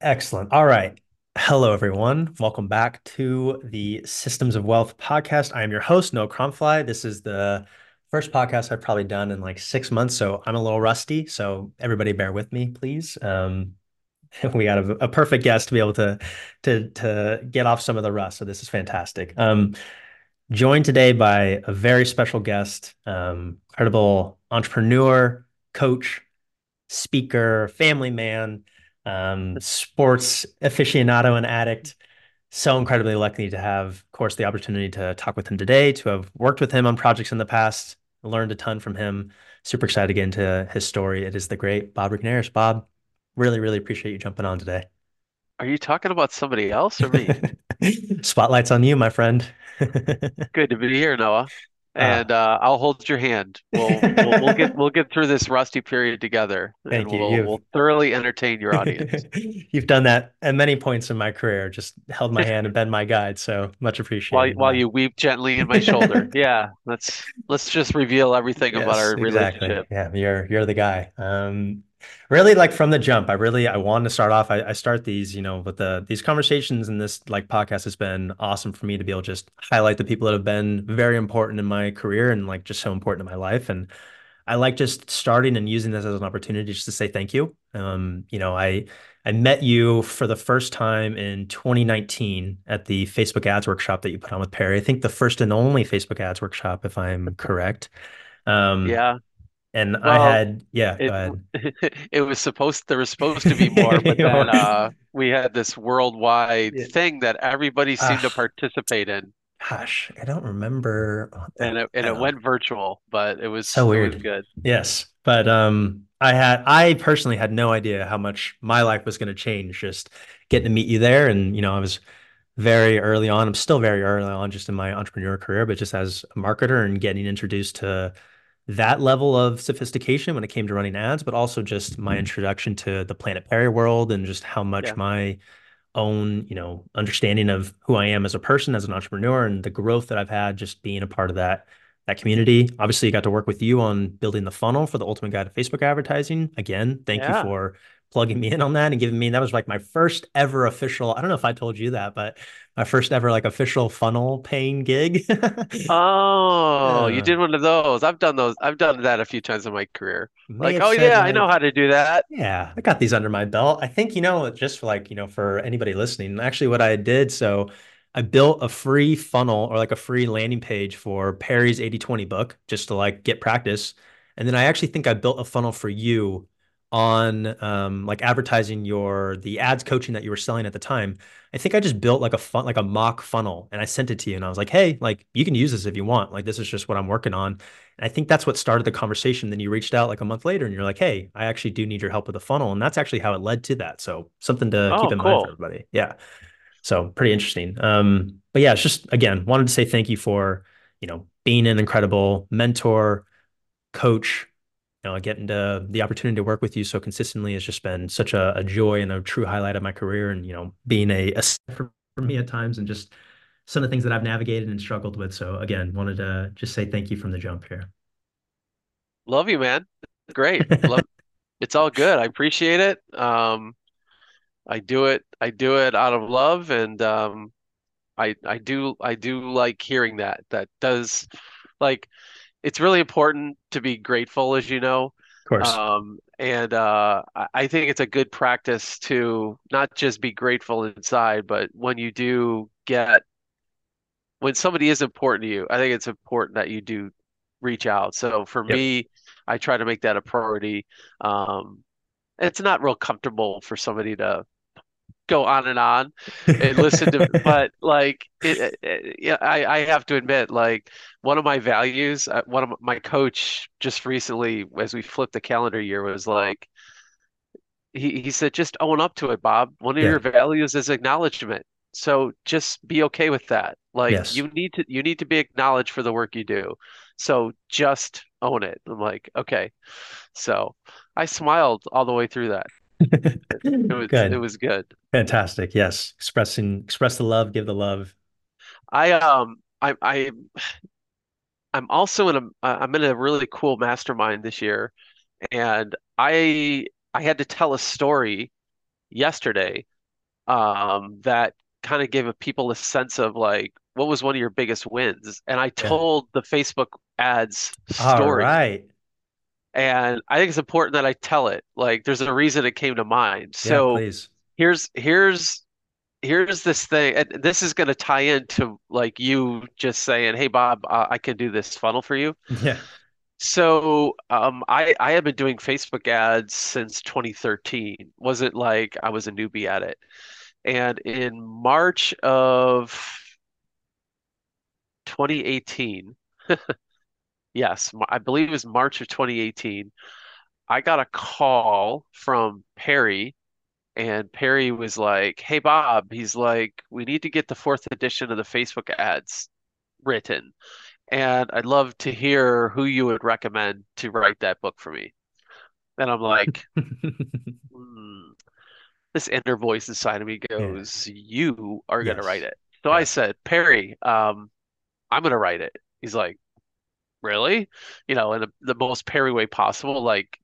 Excellent. All right. Hello, everyone. Welcome back to the Systems of Wealth podcast. I am your host, Noah Cronfly. This is the first podcast I've probably done in like six months, so I'm a little rusty. So everybody, bear with me, please. Um, we got a, a, perfect guest to be able to to to get off some of the rust. So this is fantastic. Um, joined today by a very special guest, um, incredible entrepreneur, coach, speaker, family man um, sports aficionado and addict. So incredibly lucky to have, of course, the opportunity to talk with him today, to have worked with him on projects in the past, learned a ton from him. Super excited to get into his story. It is the great Bob Regnerus. Bob, really, really appreciate you jumping on today. Are you talking about somebody else or me? Spotlight's on you, my friend. Good to be here, Noah. Uh, and uh, I'll hold your hand. We'll, we'll, we'll get we'll get through this rusty period together. Thank you. We'll, we'll thoroughly entertain your audience. You've done that at many points in my career. Just held my hand and been my guide. So much appreciated. While while you weep gently in my shoulder. yeah, let's let's just reveal everything yes, about our exactly. relationship. Yeah, you're you're the guy. Um, really like from the jump i really i wanted to start off I, I, start these you know with the these conversations and this like podcast has been awesome for me to be able to just highlight the people that have been very important in my career and like just so important in my life and i like just starting and using this as an opportunity just to say thank you. Um you know i i met you for the first time in 2019 at the facebook ads workshop that you put on with perry. I think the first and only facebook ads workshop if i'm correct. Um yeah and well, I had yeah, it, it was supposed there was supposed to be more, but then uh, we had this worldwide yeah. thing that everybody seemed uh, to participate in. Gosh, I don't remember. And it and it went virtual, but it was so weird. Was good. Yes, but um, I had I personally had no idea how much my life was going to change just getting to meet you there, and you know I was very early on. I'm still very early on just in my entrepreneur career, but just as a marketer and getting introduced to that level of sophistication when it came to running ads, but also just my mm-hmm. introduction to the Planet Perry world and just how much yeah. my own, you know, understanding of who I am as a person, as an entrepreneur, and the growth that I've had just being a part of that that community. Obviously, I got to work with you on building the funnel for the Ultimate Guide to Facebook Advertising. Again, thank yeah. you for plugging me in on that and giving me that was like my first ever official. I don't know if I told you that, but my first ever like official funnel paying gig. oh, you did one of those. I've done those. I've done that a few times in my career. Like, oh yeah, I know how to do that. Yeah, I got these under my belt. I think you know, just for like you know, for anybody listening, actually, what I did so. I built a free funnel or like a free landing page for Perry's 80-20 book just to like get practice. And then I actually think I built a funnel for you on um, like advertising your the ads coaching that you were selling at the time i think i just built like a fun like a mock funnel and i sent it to you and i was like hey like you can use this if you want. Like this is just what i'm working on. And i think that's what started the conversation. Then you reached out like a month later and you're like hey i actually do need your help with the funnel. And that's actually how it led to that. So something to oh, keep in cool. mind for everybody. Yeah. So pretty interesting. Um but yeah it's just again wanted to say thank you for you know being an incredible mentor coach you know, getting to the opportunity to work with you so consistently has just been such a, a joy and a true highlight of my career. And, you know, being a, a for, for me at times and just some of the things that I've navigated and struggled with. So again, wanted to just say thank you from the jump here. Love you, man. Great. Love, it's all good. I appreciate it. Um, I do it. I do it out of love, and um, I I do I do like hearing that. That does like it's really important to be grateful, as you know. Of course. Um, and uh, I think it's a good practice to not just be grateful inside, but when you do get, when somebody is important to you, I think it's important that you do reach out. So for yep. me, I try to make that a priority. Um, it's not real comfortable for somebody to go on and on and listen to but like it, it, yeah I, I have to admit like one of my values uh, one of my coach just recently as we flipped the calendar year was like he, he said just own up to it bob. One of yeah. your values is acknowledgement. So just be okay with that. Like yes. you need to you need to be acknowledged for the work you do. So just own it. I'm like okay. So i smiled all the way through that it was good. it was good. Fantastic. Yes. Expressing express the love, give the love. I um I I I'm also in a I'm in a really cool mastermind this year and I I had to tell a story yesterday um, that kind of gave people a sense of like, what was one of your biggest wins? And I Yeah. told the Facebook ads story. right. And I think it's important that I tell it. Like, there's a reason it came to mind. Yeah, So please. here's here's here's this thing, and this is going to tie into like you just saying, "Hey, Bob, uh, I can do this funnel for you." Yeah. So, um, I I have been doing Facebook ads since 2013. Wasn't like I was a newbie at it. And in March of 2018, yes, I believe it was March of 2018, I got a call from Perry, and Perry was like, Hey, Bob, he's like, we need to get the fourth edition of the Facebook ads written. And I'd love to hear who you would recommend to write that book for me. And I'm like, hmm, this inner voice inside of me Yeah. goes, You are going to write it. So I said, Perry, um, I'm going to write it. He's like, Really? You know, in the, the most Perry way possible. Like,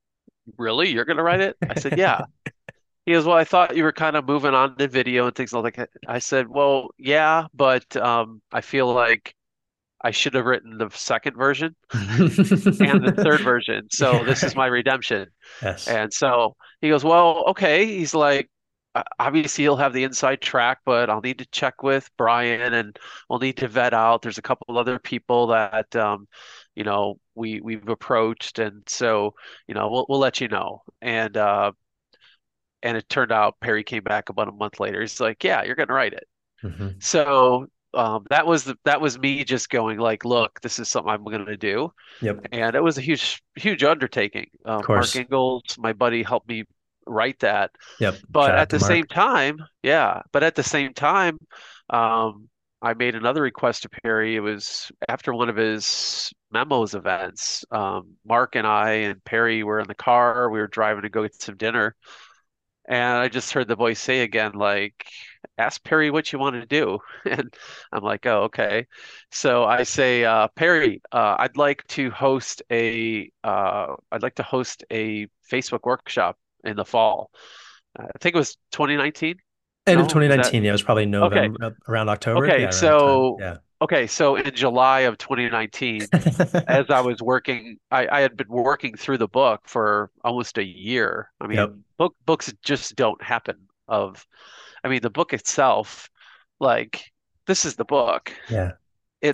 really? You're going to write it? I said, Yeah. He goes, Well, I thought you were kind of moving on to video and things like that. I said, Well, yeah, but um, I feel like I should have written the second version and the third version. So Yeah, this is my redemption. Yes. And so he goes, Well, okay. He's like, "Uh, Obviously, he'll have the inside track, but I'll need to check with Brian and we'll need to vet out. There's a couple other people that, um, you know, we, we've approached. And so, you know, we'll, we'll let you know. And, uh, and it turned out Perry came back about a month later. He's like, Yeah, you're going to write it. hmm So, um, that was the, that was me just going like, look, this is something I'm going to do. Yep. And it was a huge, huge undertaking. Of Mark. Ingalls, my buddy, helped me write that. Yep. But Shout at the same time, yeah, but at the same time, um, I made another request to Perry. It was after one of his memos events. Um, Mark and I and Perry were in the car. We were driving to go get some dinner. And I just heard the voice say again, like, ask Perry what you want to do. And I'm like, oh, okay. So I say, uh, Perry, uh, I'd like to host a, uh, I'd like to host a Facebook workshop in the fall. Uh, I think it was 2019. End of No, that 2019. Yeah, it was probably okay? November, uh, around October. Okay, Yeah, around so Yeah. okay, so in July of 2019, as I was working, I, I had been working through the book for almost a year. I Yep. mean, book books just don't happen of, I mean, the book itself, like this is the book. Yeah.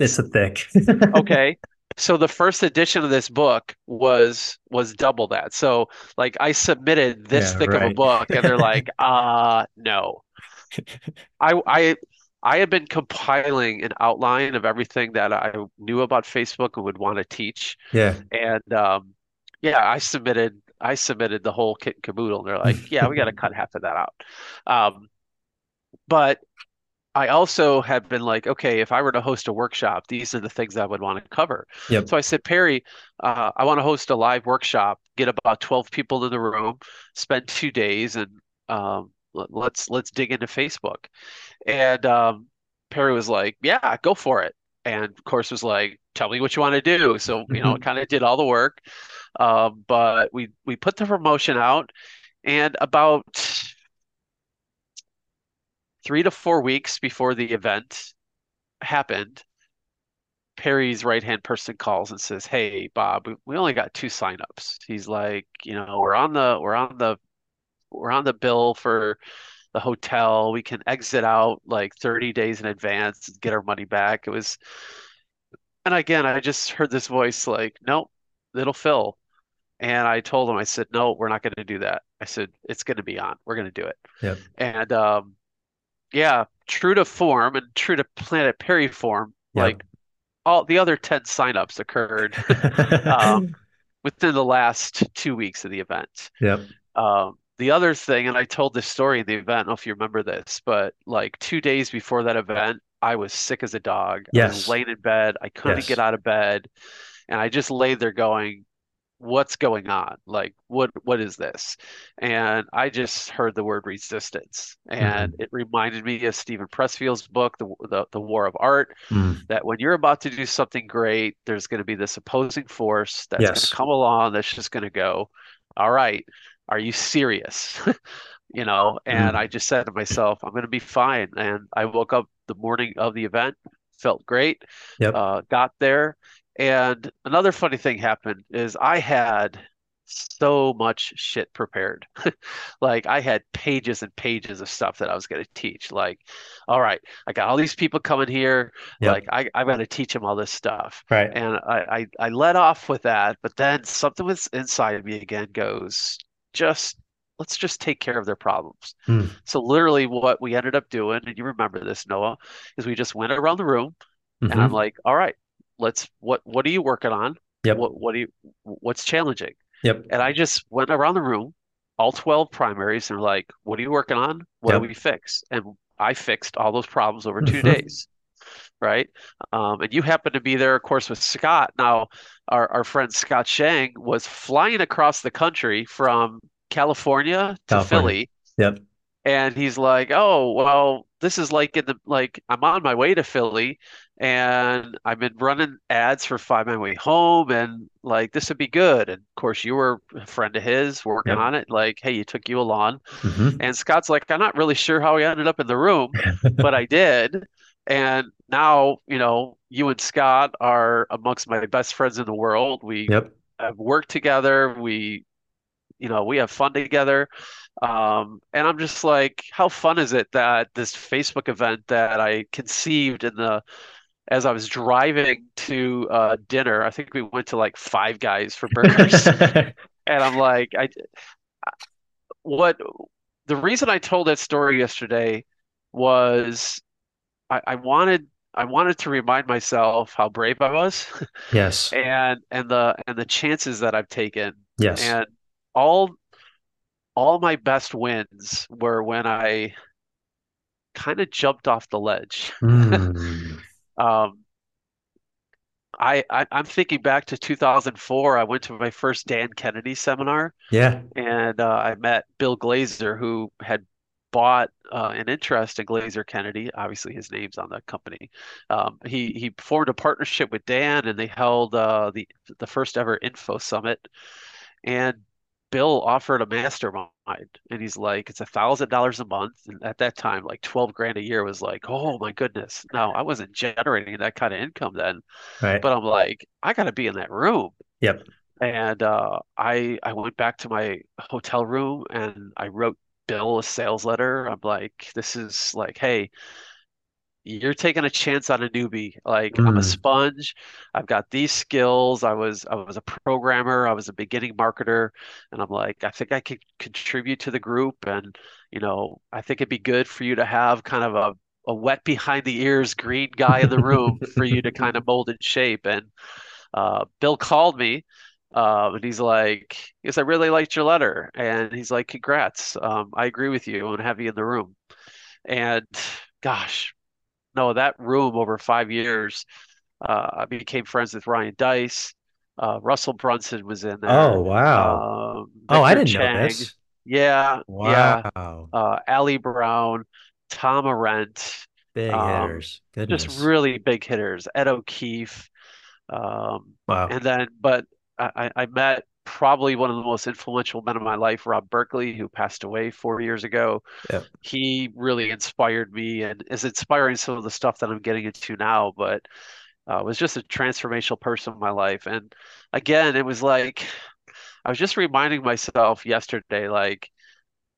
It's It's a thick. okay. So the first edition of this book was was double that. So like I submitted this Yeah, thick of a book and they're like, uh no. I I I had been compiling an outline of everything that I knew about Facebook and would want to teach. Yeah. And um, yeah, I submitted I submitted the whole kit and caboodle, and they're like, yeah, we got to cut half of that out. Um, but I also had been like, okay, if I were to host a workshop, these are the things I would want to cover. Yep. So I said, Perry, uh, I want to host a live workshop, get about 12 people in the room, spend two days, and um, let's let's dig into Facebook. And um, Perry was like, yeah, go for it. And of course was like, tell me what you want to do. So, you know, kind of did all the work. Um, but we we put the promotion out, and about three to four weeks before the event happened, Perry's right-hand person calls and says, "Hey, Bob, we, we only got two signups." He's like, "You know, we're on the we're on the we're on the bill for the hotel. We can exit out like 30 days in advance and get our money back." It was, and again, I just heard this voice like, "Nope, it'll fill." And I told him, I said, "No, we're not going to do that." I said, "It's going to be on. We're going to do it." Yep. And um, yeah, true to form and true to Planet Perry form, Yep. like all the other 10 signups occurred um, within the last two weeks of the event. Yep. Um, the other thing, and I told this story in the event, I don't know if you remember this, but like two days before that event, I was sick as a dog. I was Yes. laying in bed. I couldn't Yes. get out of bed. And I just laid there going, what's going on? Like, what what is this? And I just heard the word resistance. And it reminded me of Steven Pressfield's book, The, the, the War of Art, Mm. that when you're about to do something great, there's going to be this opposing force that's going to come along that's just going to go, all right, are you serious? you know, and I Mm. just said to myself, I'm going to be fine. And I woke up the morning of the event, felt great, Yep. uh, got there. And another funny thing happened is I had so much shit prepared. Like I had pages and pages of stuff that I was going to teach. Like, all right, I got all these people coming here. Like I, I'm going to teach them all this stuff. Right. And I, I, I let off with that, but then something was inside of me again goes, just let's just take care of their problems. Mm. So literally what we ended up doing, and you remember this, Noah, is we just went around the room and I'm hmm like, all right, let's what what are you working on? Yep. What what do you what's challenging? Yep. And I just went around the room, all 12 primaries, and like, what are you working on? What do we fix? And I fixed all those problems over two hmm days, right? Um, and you happened to be there, of course, with Scott. Now, our, our friend Scott Shang was flying across the country from California to California. Philly Yep. and he's like, "Oh, well, this is like in the like I'm on my way to Philly and I've been running ads for Find My Way Home and like this would be good." And of course, you were a friend of his working Yep. on it. Like, hey, you took you along. hmm And Scott's like, "I'm not really sure how I ended up in the room, but I did." And now, you know, you and Scott are amongst my best friends in the world. We Yep. have worked together. We you know, we have fun together. Um, and I'm just like, how fun is it that this Facebook event that I conceived in the as I was driving to uh, dinner, I think we went to like Five Guys for burgers, and I'm like, I what the reason I told that story yesterday was I, I wanted I wanted to remind myself how brave I was Yes. and and the and the chances that I've taken Yes. and all all my best wins were when I kind of jumped off the ledge. Mm. Um, I, I I'm thinking back to 2004. I went to my first Dan Kennedy seminar, Yeah. and uh, I met Bill Glazer, who had bought uh, an interest in Glazer Kennedy. Obviously, his name's on the company. Um, he he formed a partnership with Dan, and they held uh, the the first ever Info Summit. And Bill offered a mastermind, and he's like, it's a thousand dollars a month. And at that time, like 12 grand a year was like, oh my goodness. No, I wasn't generating that kind of income then, Right. but I'm like, I got to be in that room. Yep. And uh, I I went back to my hotel room and I wrote Bill a sales letter. I'm like, this is like, hey, you're taking a chance on a newbie. Like I'm a Mm. sponge. I've got these skills. I was I was a programmer. I was a beginning marketer, and I'm like, I think I could contribute to the group, and you know, I think it'd be good for you to have kind of a a wet behind the ears green guy in the room for you to kind of mold and shape. And uh, Bill called me. Um, and he's like, "Yes, I really liked your letter." And he's like, "Congrats. Um, I agree with you. I want to have you in the room." And gosh, no, that room over five years, uh, I became friends with Ryan Deiss. Uh, Russell Brunson was in there. Oh, wow. Um, Oh, I didn't know Chang. this. Yeah, yeah. Uh, Ali Brown, Tom Arendt. Big Um, hitters. just really big hitters. Ed O'Keefe. Um, Wow. and then, but I, I met probably one of the most influential men of my life, Rob Berkeley, who passed away four years ago. Yep. He really inspired me and is inspiring some of the stuff that I'm getting into now, but uh, was just a transformational person in my life. And again, it was like I was just reminding myself yesterday, like,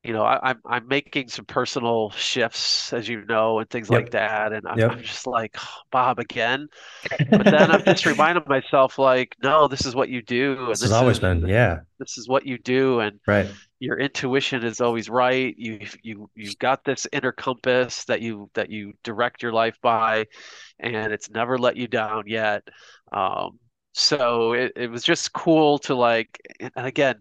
you know, I, I'm I'm making some personal shifts, as you know, and things like that. And I'm I'm just like, "Oh, Bob, again. But then I'm just reminding myself, like, no, this is what you do, and This has this always is been, yeah. this is what you do, and Right. your intuition is always right. You you you've got this inner compass that you that you direct your life by, and it's never let you down yet. Um, so it, it was just cool to like, and again,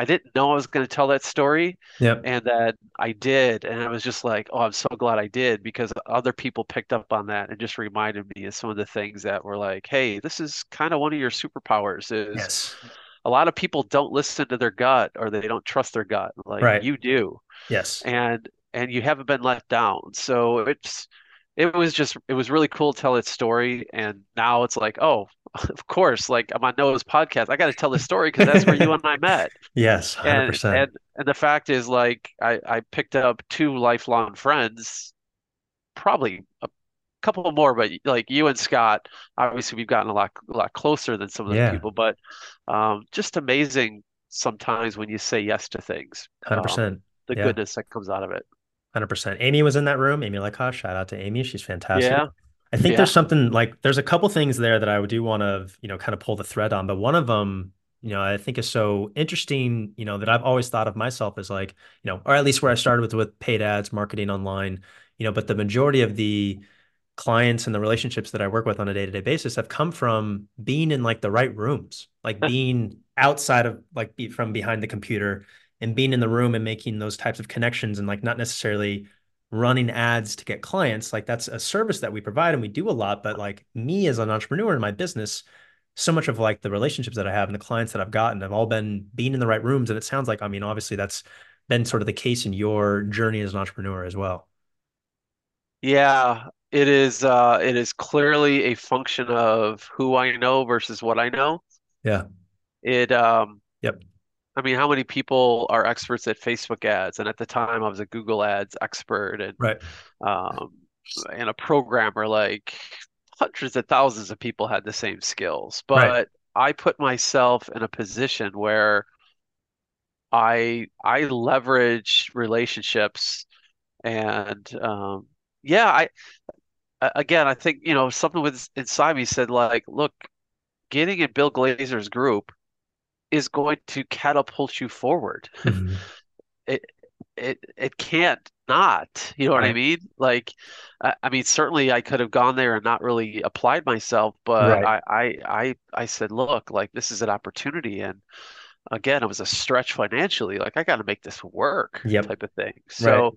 I didn't know I was going to tell that story, Yep. and that I did, and I was just like, oh, I'm so glad I did because other people picked up on that and just reminded me of some of the things that were like, hey, this is kind of one of your superpowers is Yes. a lot of people don't listen to their gut or they don't trust their gut like Right. you do Yes. and and you haven't been let down so it's it was just it was really cool to tell its story and now it's like oh of course, like I'm on Noah's podcast. I got to tell this story because that's where you and I met. Yes, And 100%. and and the fact is, like, I I picked up two lifelong friends, probably a couple more, but like you and Scott, obviously we've gotten a lot a lot closer than some of the Yeah, people. But um, just amazing sometimes when you say yes to things, um, 100%. the Yeah. goodness that comes out of it. 100%. Amy was in that room. Amy Leckoff, shout out to Amy. She's fantastic. Yeah, I think there's something like there's a couple things there that I do want to, you know, kind of pull the thread on, but one of them, you know, I think is so interesting, you know, that I've always thought of myself as like, you know, or at least where I started with with paid ads, marketing online, you know, but the majority of the clients and the relationships that I work with on a day-to-day basis have come from being in like the right rooms, like being outside of like be, from behind the computer and being in the room and making those types of connections and like not necessarily running ads to get clients. Like that's a service that we provide and we do a lot. But like me as an entrepreneur in my business, so much of like the relationships that I have and the clients that I've gotten have all been being in the right rooms. And it sounds like, I mean, obviously that's been sort of the case in your journey as an entrepreneur as well. yeah. It is. Uh, it is clearly a function of who I know versus what I know. Yeah. It. Um, Yep. I mean, how many people are experts at Facebook ads? And at the time, I was a Google Ads expert and Right. um, and a programmer. Like hundreds of thousands of people had the same skills, Right. but I put myself in a position where I I leverage relationships and um, yeah, I again, I think you know something with inside me said like, look, getting in Bill Glazer's group is going to catapult you forward. Mhm. it it it can't not. You know what I mean? Like, I, I mean, certainly I could have gone there and not really applied myself, but Right. I I I I said, look, like this is an opportunity, and again, it was a stretch financially. Like I got to make this work, Yep. type of thing. Right. So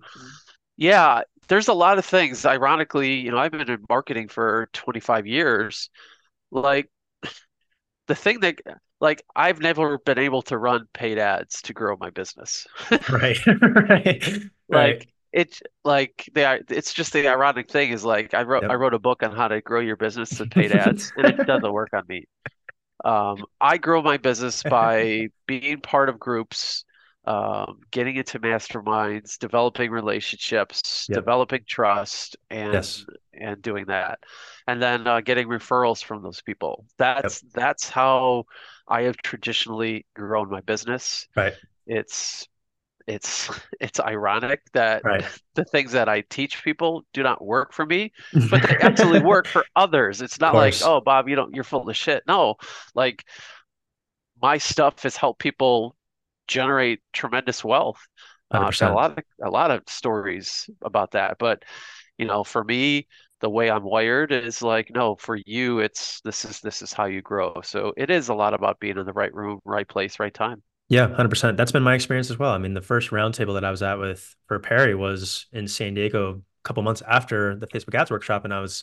yeah, there's a lot of things. Ironically, you know, I've been in marketing for 25 years. Like the thing that like I've never been able to run paid ads to grow my business. Right. Right. Right. Like it's like they are it's just the ironic thing is like I wrote I wrote a book on how to grow your business with paid ads and it doesn't work on me. Um, I grow my business by being part of groups, um, getting into masterminds, developing relationships, Yep. developing trust, and Yes. and doing that, and then uh, getting referrals from those people. Yep. That's that's how I have traditionally grown my business. Right. It's it's it's ironic that Right. the things that I teach people do not work for me, but they absolutely work for others. It's not like, oh, Bob, you don't, you're full of shit. No, like my stuff has helped people generate tremendous wealth. Uh, a lot of a lot of stories about that, but you know, for me, the way I'm wired is like, no, for you, it's this is this is how you grow. So it is a lot about being in the right room, right place, right time. Yeah, 100%. That's been my experience as well. I mean, the first roundtable that I was at with for Perry was in San Diego a couple months after the Facebook ads workshop, and I was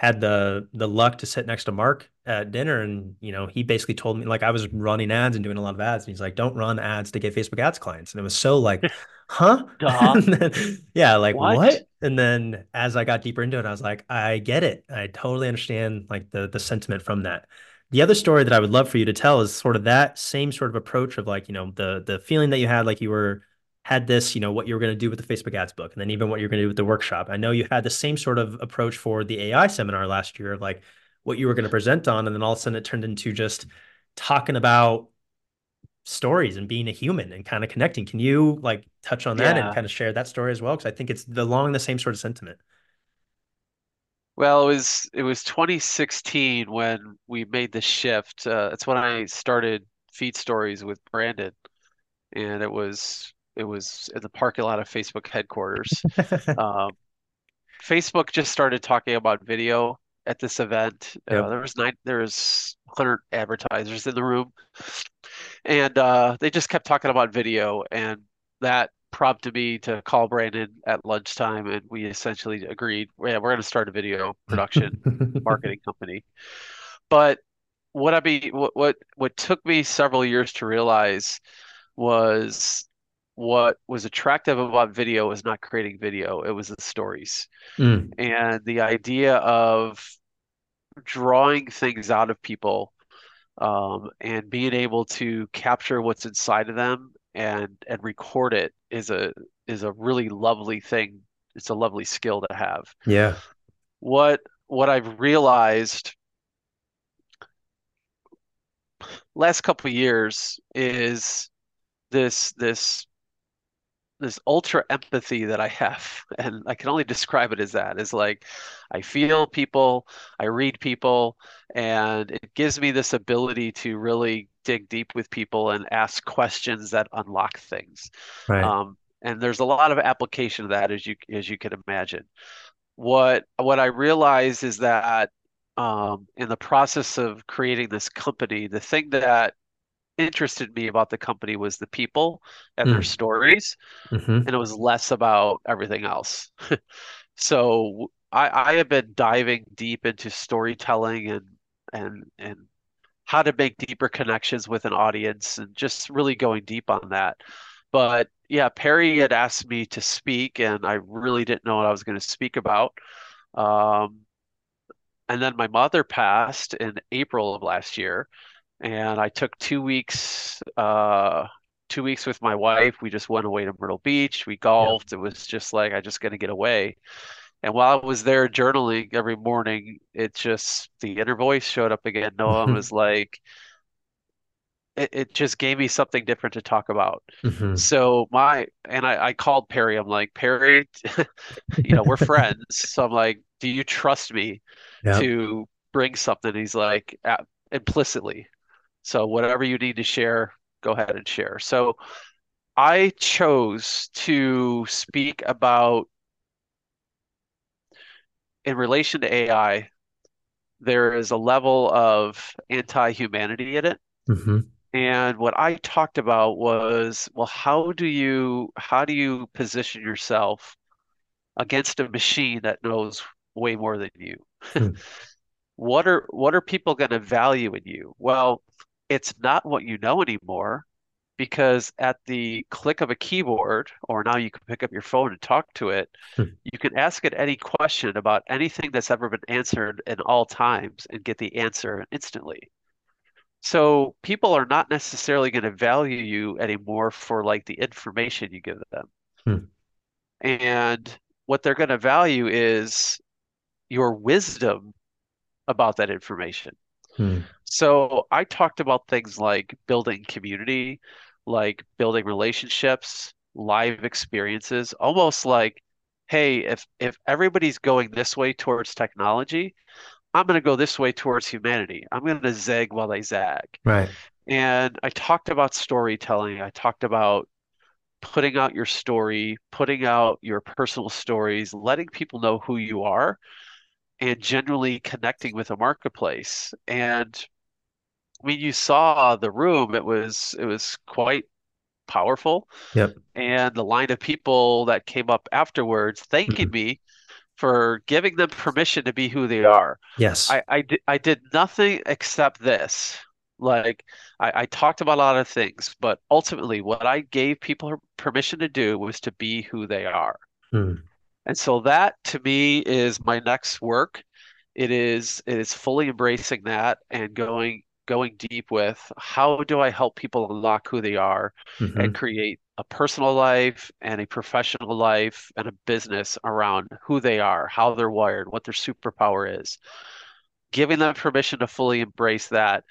had the the luck to sit next to Mark at dinner, and you know, he basically told me like I was running ads and doing a lot of ads, and he's like, "Don't run ads to get Facebook ads clients," and it was so like, "Huh?" Then, yeah, like What? what? And then as I got deeper into it, I was like, I get it. I totally understand like the the sentiment from that. The other story that I would love for you to tell is sort of that same sort of approach of like, you know, the the feeling that you had like you were had this, you know, what you were going to do with the Facebook ads book and then even what you're going to do with the workshop. I know you had the same sort of approach for the AI seminar last year of like what you were going to present on and then all of a sudden it turned into just talking about stories and being a human and kind of connecting. Can you like touch on that and kind of share that story as well? Because I think it's along the same sort of sentiment. Well, it was it was 2016 when we made the shift. Uh, it's when I started Feedstories with Brandon, and it was it was in the parking lot of Facebook headquarters. Um, Facebook just started talking about video at this event. Uh, there was nine, there was 100 advertisers in the room, and uh, they just kept talking about video, and that prompted me to call Brandon at lunchtime, and we essentially agreed, yeah, we're going to start a video production marketing company. But what I be what what what took me several years to realize was what was attractive about video was not creating video, it was the stories Mm, and the idea of drawing things out of people um, and being able to capture what's inside of them and and record it is a is a really lovely thing. It's a lovely skill to have. Yeah. What what I've realized last couple of years is this this this ultra empathy that I have, and I can only describe it as that is like I feel people, I read people, and it gives me this ability to really dig deep with people and ask questions that unlock things. Right. Um, and there's a lot of application of that as you as you can imagine. What what I realize is that um, in the process of creating this company, the thing that interested me about the company was the people and their Mm. stories, hmm and it was less about everything else. So I, I have been diving deep into storytelling and and and how to make deeper connections with an audience and just really going deep on that. But yeah, Perry had asked me to speak, and I really didn't know what I was going to speak about. Um, and then my mother passed in April of last year, and I took two weeks, uh, two weeks with my wife. We just went away to Myrtle Beach. We Yeah. golfed. It was just like I just got to get away. And while I was there journaling every morning, it just the inner voice showed up again. Noah and hmm was like, it, it just gave me something different to talk about. hmm So my and I, I called Perry. I'm like, Perry, you know, we're friends. So I'm like, do you trust me to bring something? He's like, "A- implicitly. So whatever you need to share, go ahead and share. So I chose to speak about in relation to AI, there is a level of anti-humanity in it. hmm And what I talked about was, well, how do you how do you position yourself against a machine that knows way more than you? Hmm. What are what are people going to value in you? Well, it's not what you know anymore because at the click of a keyboard, or now you can pick up your phone and talk to it, Hmm. you can ask it any question about anything that's ever been answered in all times and get the answer instantly. So people are not necessarily going to value you anymore for like the information you give them. Hmm. And what they're going to value is your wisdom about that information. Hmm. So I talked about things like building community, like building relationships, live experiences, almost like, hey, if if everybody's going this way towards technology, I'm going to go this way towards humanity. I'm going to zag while they zag. Right. And I talked about storytelling. I talked about putting out your story, putting out your personal stories, letting people know who you are, and generally connecting with the marketplace. And when you saw the room. It was it was quite powerful. Yep. And the line of people that came up afterwards thanking Mhm. me for giving them permission to be who they are. Yes. I, I, did, I did nothing except this. Like, I, I talked about a lot of things, but ultimately, what I gave people permission to do was to be who they are. Hmm. And so that to me is my next work. It is it is fully embracing that and going going deep with how do I help people unlock who they are hmm and create a personal life and a professional life and a business around who they are, how they're wired, what their superpower is. Giving them permission to fully embrace that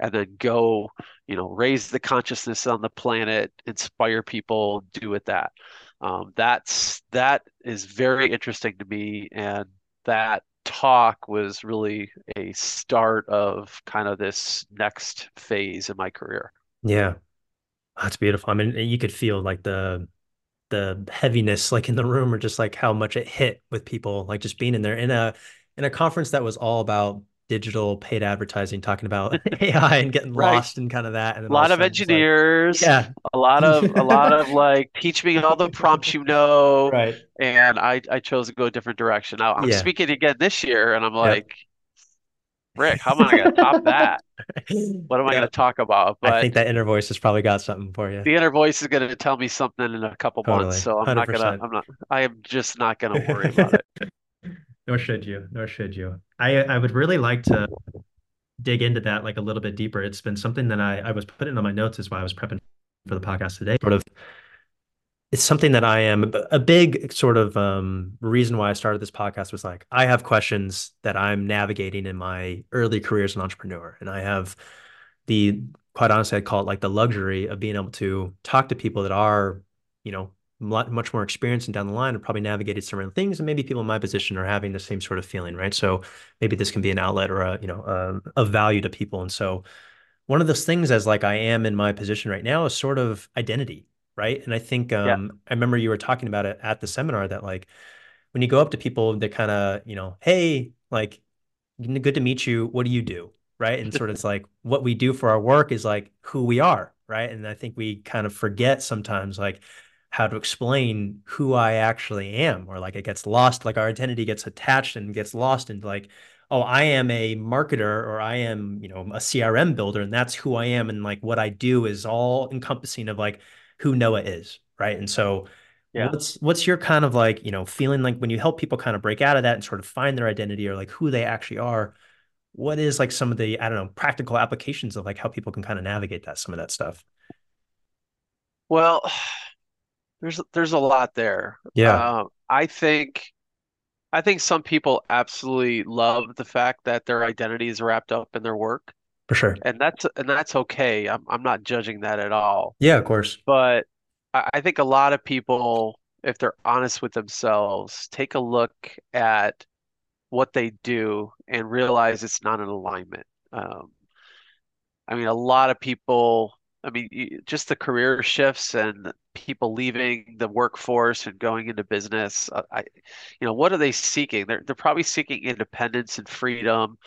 and then go, you know, raise the consciousness on the planet, inspire people, do it that. Um, that's that is very interesting to me, and that talk was really a start of kind of this next phase in my career. Yeah. That's beautiful. I mean, you could feel like the the heaviness like in the room or just like how much it hit with people like just being in there in a in a conference that was all about digital paid advertising talking about AI and getting Right. lost in kind of that and A then all of lot of it's like engineers, yeah a lot of a lot of like teach me all the prompts you know, right and I I chose to go a different direction. Now I'm yeah speaking again this year, and I'm yep like, Rick, how am I going to top that? What am I going to talk about? I think that inner voice has probably got something for you the inner voice is going to tell me something in a couple months, so I'm not gonna I'm not I am just not going to worry about it. Nor should you. Nor should you. I I would really like to dig into that like a little bit deeper. It's been something that I I was putting on my notes as while I was prepping for the podcast today. Sort of it's something that I am a big sort of um, reason why I started this podcast was like I have questions that I'm navigating in my early career as an entrepreneur, and I have the quite honestly I'd call it like the luxury of being able to talk to people that are you know much more experienced and down the line have probably navigated similar things, and maybe people in my position are having the same sort of feeling, right? So maybe this can be an outlet or a you know a, a value to people, and so one of those things as like I am in my position right now is sort of identity right? And I think Yeah, um, I remember you were talking about it at the seminar that like when you go up to people, they kind of, you know, hey, like, good to meet you. What do you do? Right. And sort of it's like what we do for our work is like who we are. Right. And I think we kind of forget sometimes like how to explain who I actually am, or like it gets lost, like our identity gets attached and gets lost into like, oh, I am a marketer or I am, you know, a CRM builder, and that's who I am. And like what I do is all encompassing of like who Noah is, right? And so yeah. what's what's your kind of like, you know, feeling like when you help people kind of break out of that and sort of find their identity or like who they actually are, what is like some of the, I don't know, practical applications of like how people can kind of navigate that, some of that stuff? Well, there's there's a lot there. Yeah, Um, I think I think some people absolutely love the fact that their identity is wrapped up in their work, for sure. and that's and that's okay. I'm I'm not judging that at all. Yeah, of course. But I, I think a lot of people, if they're honest with themselves, take a look at what they do and realize it's not in alignment. Um, I mean, a lot of people, I mean, just the career shifts and people leaving the workforce and going into business. uh, I, you know, what are they seeking? They're they're probably seeking independence and freedom,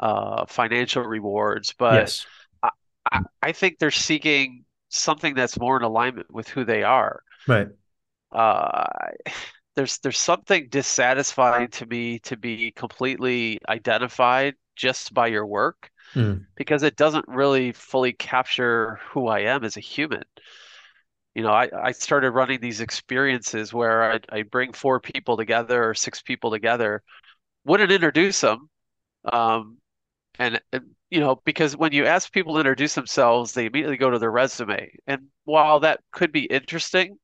uh, financial rewards, but Yes. I, I I think they're seeking something that's more in alignment with who they are. Right. Uh, there's there's something dissatisfying to me to be completely identified just by your work Mm. because it doesn't really fully capture who I am as a human. You know, I, I started running these experiences where I, I bring four people together or six people together, wouldn't introduce them. Um, and, and, you know, because when you ask people to introduce themselves, they immediately go to their resume. And while that could be interesting,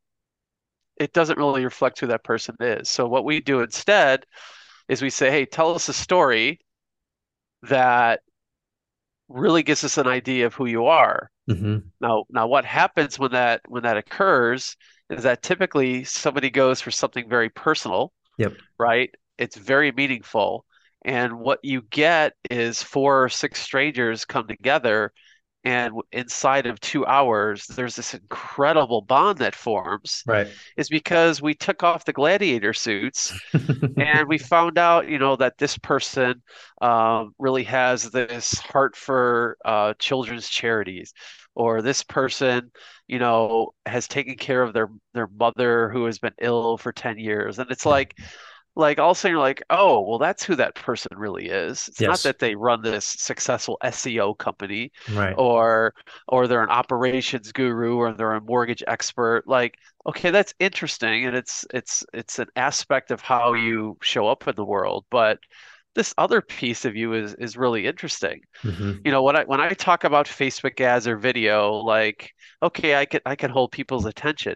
it doesn't really reflect who that person is. So what we do instead is we say, hey, tell us a story that really gives us an idea of who you are. hmm Now, now what happens when that when that occurs is that typically somebody goes for something very personal, Yep. right? It's very meaningful. And what you get is four or six strangers come together, and inside of two hours, there's this incredible bond that forms. Right. Is because we took off the gladiator suits and we found out, you know, that this person um, really has this heart for uh, children's charities, or this person, you know, has taken care of their their mother who has been ill for 10 years. And it's like, like all of a sudden you're like, oh, well, that's who that person really is. It's not that they run this successful SEO company Right. or or they're an operations guru or they're a mortgage expert. Like, okay, that's interesting and it's it's it's an aspect of how you show up in the world, but this other piece of you is is really interesting. hmm You know, when I when I talk about Facebook ads or video, like, okay, I can I can hold people's attention.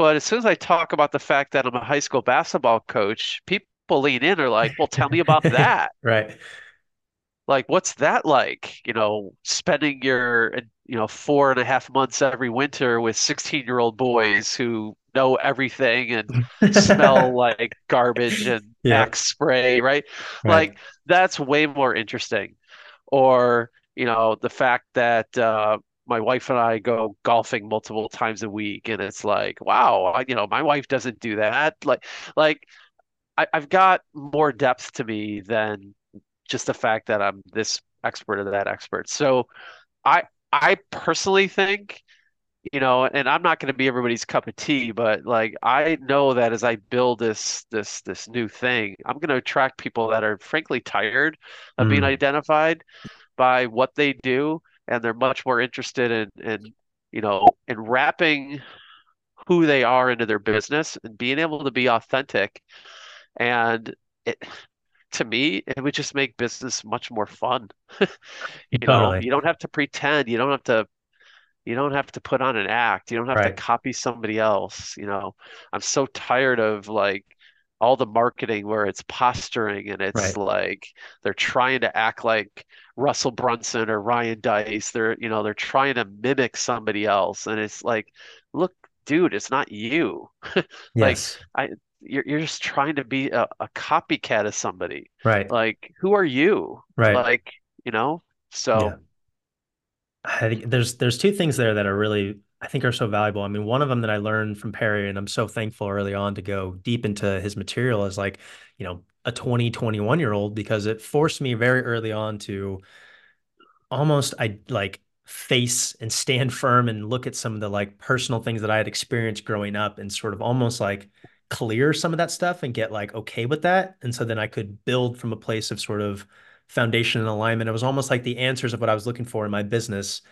But as soon as I talk about the fact that I'm a high school basketball coach, people lean in and are like, well, tell me about that. Right. Like, what's that like? You know, spending your, you know, four and a half months every winter with 16 year old boys who know everything and smell like garbage and Yeah. Axe spray, right? Right. Like, that's way more interesting. Or, you know, the fact that uh, my wife and I go golfing multiple times a week, and it's like, wow, I, you know, my wife doesn't do that. Like, like I, I've got more depth to me than just the fact that I'm this expert or that expert. So I I personally think, you know, and I'm not going to be everybody's cup of tea, but like I know that as I build this this this new thing, I'm going to attract people that are frankly tired of being Mm. identified by what they do, and they're much more interested in in you know in wrapping who they are into their business and being able to be authentic and it to me, it would just make business much more fun. You know, Totally. you don't have to pretend. You don't have to you don't have to put on an act. You don't have to copy somebody else. You know, I'm so tired of like all the marketing where it's posturing and it's Right. like they're trying to act like Russell Brunson or Ryan Deiss. They're, you know, they're trying to mimic somebody else. And it's like, look, dude, it's not you. Like Yes. I you're you're just trying to be a, a copycat of somebody. Right. Like, who are you? Right. Like, you know? So Yeah. I think there's there's two things there that are really I think are so valuable. I mean, one of them that I learned from Perry, and I'm so thankful early on to go deep into his material is like, you know, a 20, 21 year old because it forced me very early on to almost I like face and stand firm and look at some of the like personal things that I had experienced growing up and sort of almost like clear some of that stuff and get like okay with that. And so then I could build from a place of sort of foundation and alignment. It was almost like the answers of what I was looking for in my business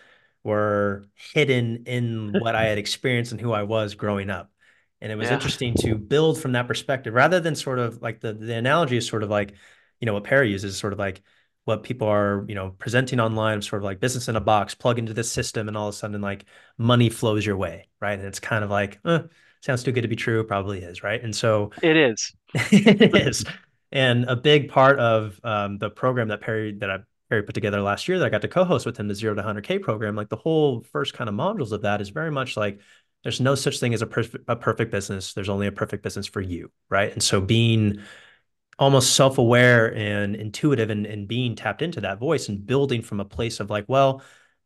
were hidden in what I had experienced and who I was growing up. And it was yeah, interesting to build from that perspective rather than sort of like the the analogy is sort of like, you know, what Perry uses is sort of like what people are, you know, presenting online, sort of like business in a box, plug into this system, and all of a sudden, like money flows your way, right? And it's kind of like, eh, sounds too good to be true, probably is, right? And so it is. it is. And a big part of um, the program that Perry that I Perry put together last year that I got to co-host with him, the zero to 100K program, like the whole first kind of modules of that is very much like there's no such thing as a perfect a perfect business. There's only a perfect business for you, right? And so being almost self-aware and intuitive and, and being tapped into that voice and building from a place of like, well,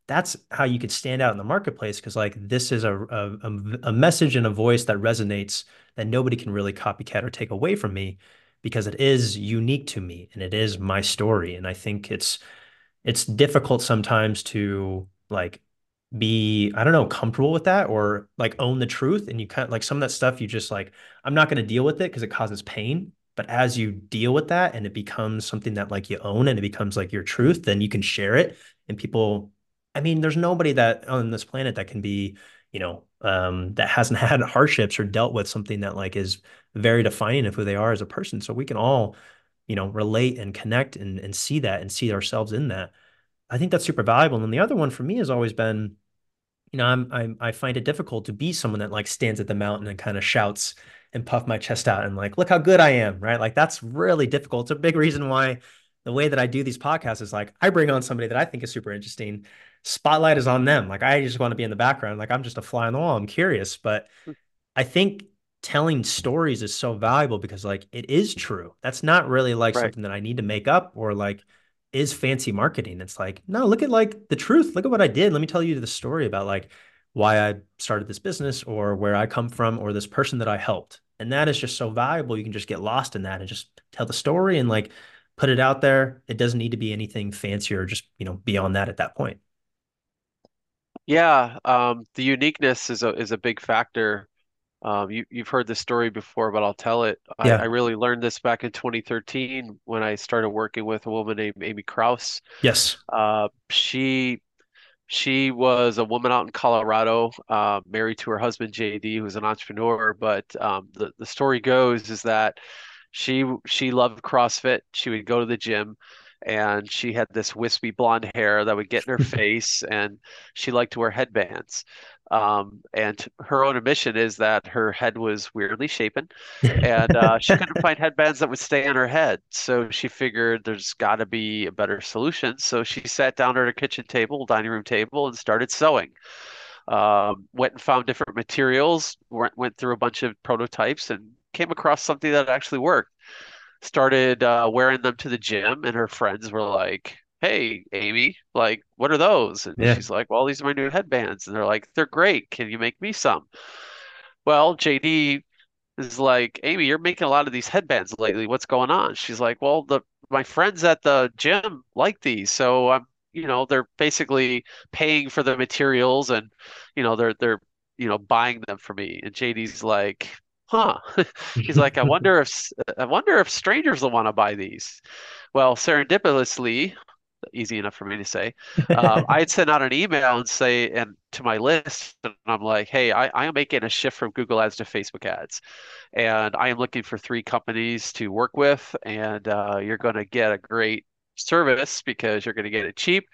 that's how you could stand out in the marketplace because like this is a, a, a message and a voice that resonates that nobody can really copycat or take away from me because it is unique to me and it is my story and i think it's it's difficult sometimes to like be i don't know comfortable with that or like own the truth and you kind of like some of that stuff you just like i'm not going to deal with it because it causes pain but as you deal with that and it becomes something that like you own and it becomes like your truth then you can share it and people i mean there's nobody that on this planet that can be you know um that hasn't had hardships or dealt with something that like is very defining of who they are as a person. So we can all you know relate and connect and and see that and see ourselves in that. I think that's super valuable. And then the other one for me has always been you know, I'm, I'm I find it difficult to be someone that like stands at the mountain and kind of shouts and puff my chest out and like, look how good I am, right? Like that's really difficult. It's a big reason why the way that I do these podcasts is like I bring on somebody that I think is super interesting. Spotlight is on them. Like I just want to be in the background. Like I'm just a fly on the wall. I'm curious, but hmm. I think telling stories is so valuable because like it is true. That's not really like Right. something that I need to make up or like is fancy marketing. It's like, no, look at like the truth. Look at what I did. Let me tell you the story about like why I started this business or where I come from or this person that I helped. And that is just so valuable. You can just get lost in that and just tell the story and like put it out there. It doesn't need to be anything fancier, just, you know, beyond that at that point. Yeah, um, the uniqueness is a is a big factor. Um, you you've heard this story before, but I'll tell it. I, I really learned this back in 2013 when I started working with a woman named Amy Kraus. Yes. Uh, she she was a woman out in Colorado, uh, married to her husband JD, who's an entrepreneur. But um, the the story goes is that she she loved CrossFit. She would go to the gym, and she had this wispy blonde hair that would get in her face, and she liked to wear headbands. Um, and her own admission is that her head was weirdly shapen, and uh, she couldn't find headbands that would stay on her head. So she figured there's got to be a better solution. So she sat down at her kitchen table, dining room table, and started sewing. Um, went and found different materials, went, went through a bunch of prototypes, and came across something that actually worked. Started uh, wearing them to the gym, and her friends were like, Hey, Amy, like, what are those? And Yeah. she's like, Well, these are my new headbands. And they're like, They're great. Can you make me some? Well, JD is like, Amy, you're making a lot of these headbands lately. What's going on? She's like, Well, the my friends at the gym like these, so I'm, you know, they're basically paying for the materials and, you know, they're they're, you know, buying them for me. And JD's like, Huh. He's like, I wonder if I wonder if strangers will want to buy these. Well, serendipitously. Easy enough for me to say. Um, I'd send out an email and say, and to my list, and I'm like, hey, I, I am making a shift from Google Ads to Facebook Ads, and I am looking for three companies to work with, and uh, you're going to get a great service because you're going to get it cheap.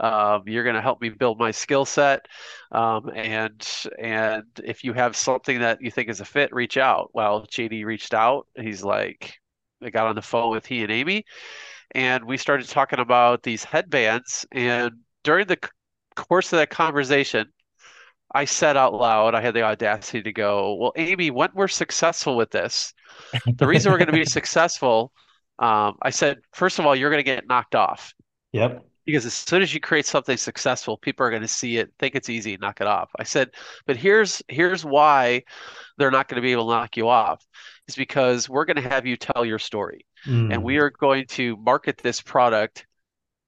Um, you're going to help me build my skill set, um, and and if you have something that you think is a fit, reach out. Well, JD reached out. He's like, I got on the phone with he and Amy, and we started talking about these headbands. And during the course of that conversation, I said out loud, I had the audacity to go, Well, Amy, when we're successful with this, the reason we're going to be successful, um, I said, first of all, you're going to get knocked off. Yep. Because as soon as you create something successful, people are going to see it, think it's easy, knock it off. I said, but here's here's why they're not going to be able to knock you off is because we're going to have you tell your story. Mm. and we are going to market this product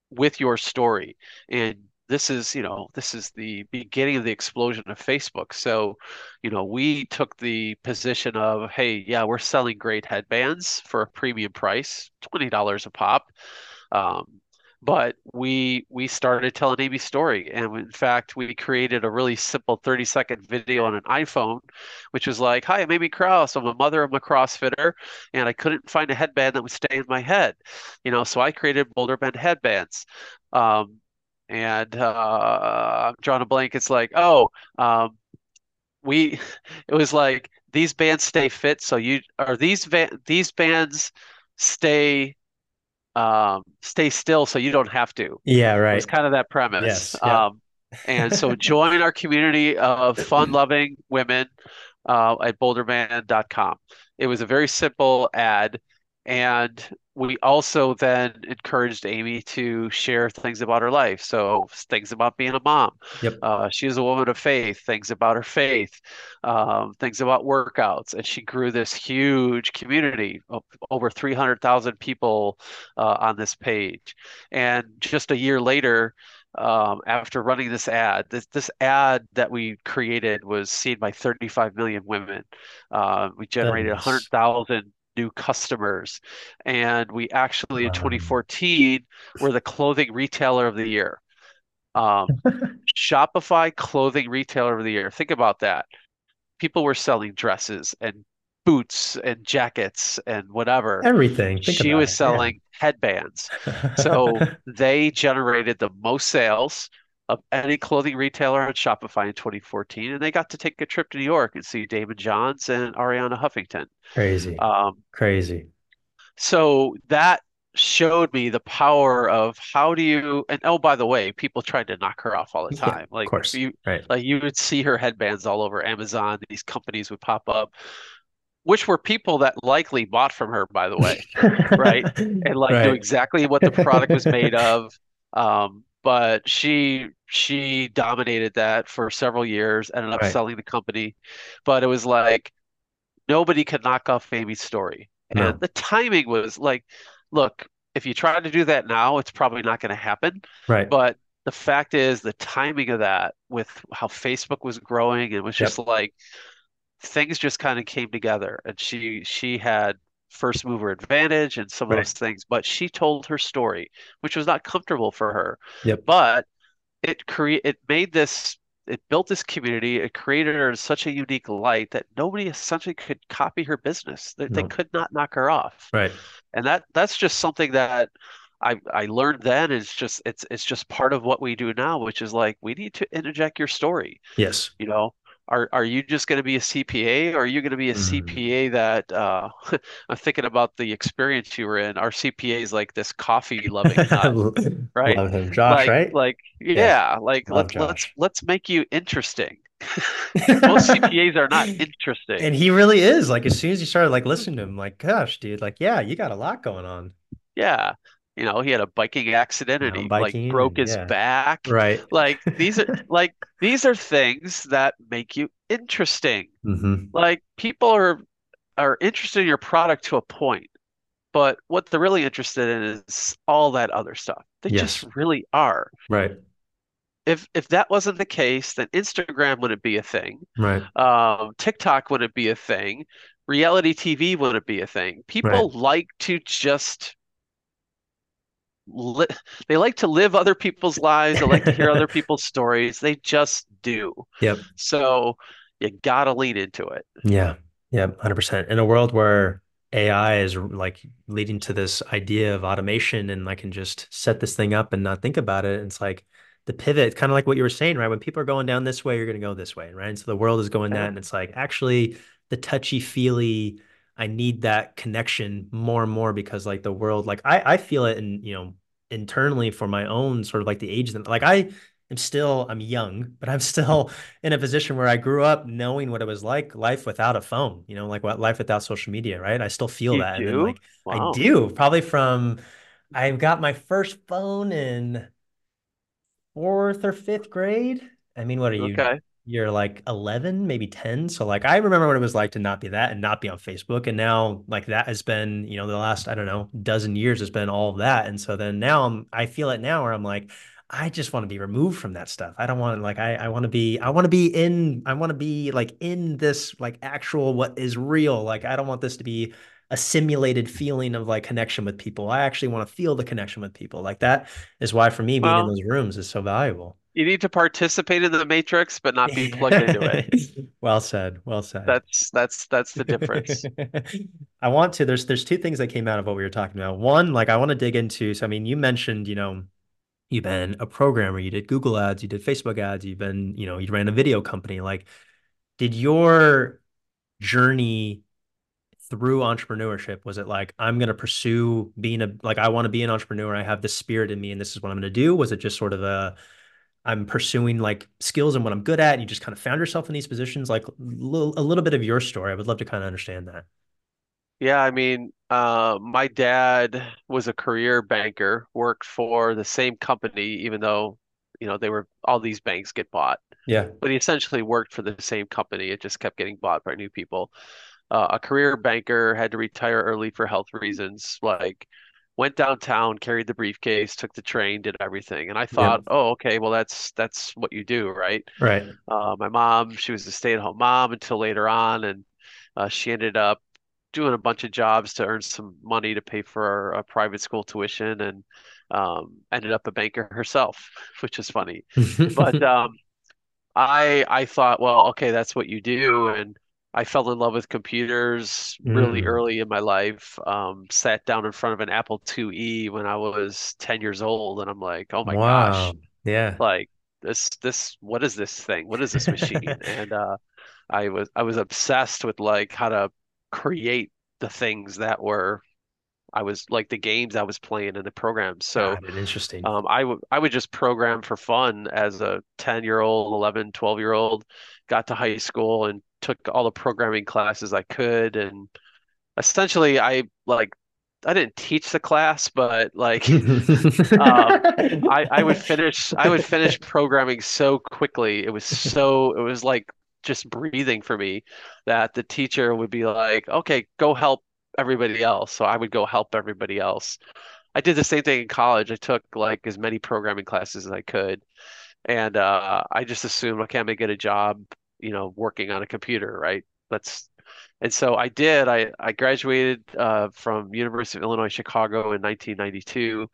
with your story. And this is you know this is the beginning of the explosion of facebook. So you know we took the position of hey yeah we're selling great headbands for a premium price $20 a pop. Um, but we we started telling Amy's story, and in fact, we created a really simple 30 second video on an iPhone, which was like, "Hi, I'm Amy Kraus. I'm a mother. I'm a CrossFitter, and I couldn't find a headband that would stay in my head, you know, so I created Boulder Bands headbands." Um, and uh, I'm drawing a blank. It's like, oh, um, we, it was like these bands stay fit, so you are these va- these bands stay um, stay still so you don't have to. Yeah, right. It's kind of that premise. Yes. Yeah. Um, and so join our community of fun-loving women uh, at boulderbands.com. It was a very simple ad, and we also then encouraged Amy to share things about her life. So things about being a mom. Yep. Uh, she's a woman of faith. Things about her faith. Um, things about workouts, and she grew this huge community of over three hundred thousand people uh, on this page. And just a year later, um, after running this ad. This this ad that we created was seen by 35 million women. Uh, we generated 100,000 new customers. And we actually in 2014 were the clothing retailer of the year. Um, Shopify clothing retailer of the year. Think about that. People were selling dresses and boots and jackets and whatever. Everything. Think she was it. selling yeah. headbands. So they generated the most sales of any clothing retailer on Shopify in 2014, and they got to take a trip to New York and see Daymond Johns and Arianna Huffington. Crazy. Um, Crazy. So that showed me the power of how do you and oh by the way people tried to knock her off all the time yeah, like of course. you right. like you would see her headbands all over amazon these companies would pop up which were people that likely bought from her by the way right and like right. knew exactly what the product was made of um, but she she dominated that for several years, ended up right. selling the company. But it was like nobody could knock off Amy's story. No. And the timing was like, look, if you try to do that now, it's probably not going to happen. Right. But the fact is the timing of that with how Facebook was growing, it was just yep. like things just kind of came together. And she she had first mover advantage and some right. of those things, but she told her story, which was not comfortable for her. Yep. But it create it made this it built this community. It created her in such a unique light that nobody essentially could copy her business. They, no. they could not knock her off. Right. And that that's just something that I I learned then. It's just it's it's just part of what we do now, which is like we need to interject your story. Yes. You know, are are you just going to be a CPA or are you going to be a mm. CPA that uh, I'm thinking about the experience you were in. Our CPA is like this coffee loving right? Love him. Josh like, right? like yeah, yeah. like let, let's let's make you interesting. Most CPAs are not interesting. And he really is. Like as soon as you started like listening to him like gosh dude like yeah you got a lot going on. Yeah you know, he had a biking accident and he like broke his yeah. back. Right. Like these are like these are things that make you interesting. Mm-hmm. Like people are are interested in your product to a point, but what they're really interested in is all that other stuff. They yes. just really are. Right. If if that wasn't the case, then Instagram wouldn't be a thing. Right. Um, TikTok wouldn't be a thing. Reality TV wouldn't be a thing. People right. like to just li they like to live other people's lives. They like to hear other people's stories. They just do. Yep. So you gotta lead into it. Yeah. Yeah. 100%. In a world where AI is like leading to this idea of automation and I can just set this thing up and not think about it. It's like the pivot, kind of like what you were saying, right? When people are going down this way, you're going to go this way, right? And so the world is going that. Uh-huh. And it's like actually the touchy feely, I need that connection more and more because like the world, like I, I feel it in, you know, internally for my own sort of like the age that like I am still I'm young, but I'm still in a position where I grew up knowing what it was like life without a phone, you know, like what life without social media, right? I still feel You that. And then do? like I do probably from I got my first phone in fourth or fifth grade. I mean, what are you? Okay. You're like 11, maybe 10. So like I remember what it was like to not be that and not be on Facebook. And now like that has been, you know, the last, I don't know, dozen years has been all of that. And so then now I'm I feel it now where I'm like, I just want to be removed from that stuff. I don't want to like I I want to be I want to be in I want to be like in this like actual what is real. Like I don't want this to be a simulated feeling of like connection with people. I actually want to feel the connection with people. Like that is why for me being in those rooms is so valuable. You need to participate in the matrix, but not be plugged into it. Well said. Well said. That's that's that's the difference. I want to, there's there's two things that came out of what we were talking about. One, like I want to dig into, so I mean, you mentioned, you know, you've been a programmer, you did Google ads, you did Facebook ads, you've been, you know, you ran a video company. Like, did your journey through entrepreneurship, was it like, I'm going to pursue being a, like, I want to be an entrepreneur, I have this spirit in me, and this is what I'm going to do? Was it just sort of a, I'm pursuing like skills and what I'm good at. And you just kind of found yourself in these positions, like a little, little bit of your story. I would love to kind of understand that. Yeah, I mean, uh, my dad was a career banker, worked for the same company, even though, you know, they were all these banks get bought. Yeah. But he essentially worked for the same company. It just kept getting bought by new people. Uh, a career banker had to retire early for health reasons. Like, went downtown, carried the briefcase, took the train, did everything. And I thought, Yep. oh, okay, well, that's that's what you do, right? Right. Uh, my mom, she was a stay-at-home mom until later on, and uh, she ended up doing a bunch of jobs to earn some money to pay for a private school tuition, and um, ended up a banker herself, which is funny. But um, I I thought, well, okay, that's what you do, and I fell in love with computers really Mm. early in my life. Um, sat down in front of an Apple IIe when I was 10 years old, and I'm like, oh my Wow. gosh, Yeah. like this this what is this thing? What is this machine? And uh, I was I was obsessed with like how to create the things that were I was like the games I was playing and the programs. So it. Interesting. um, I would I would just program for fun as a 10 year old, 11, 12 year old. Got to high school and took all the programming classes I could. And essentially, I like I didn't teach the class, but like um, I I would finish I would finish programming so quickly. It was so it was like just breathing for me that the teacher would be like, "Okay, go help everybody else." So I would go help everybody else. I did the same thing in college. I took like as many programming classes as I could, and uh, I just assumed, okay, I'm gonna get a job, you know, working on a computer, right? That's and so I did. I I graduated uh, from University of Illinois Chicago in 1992,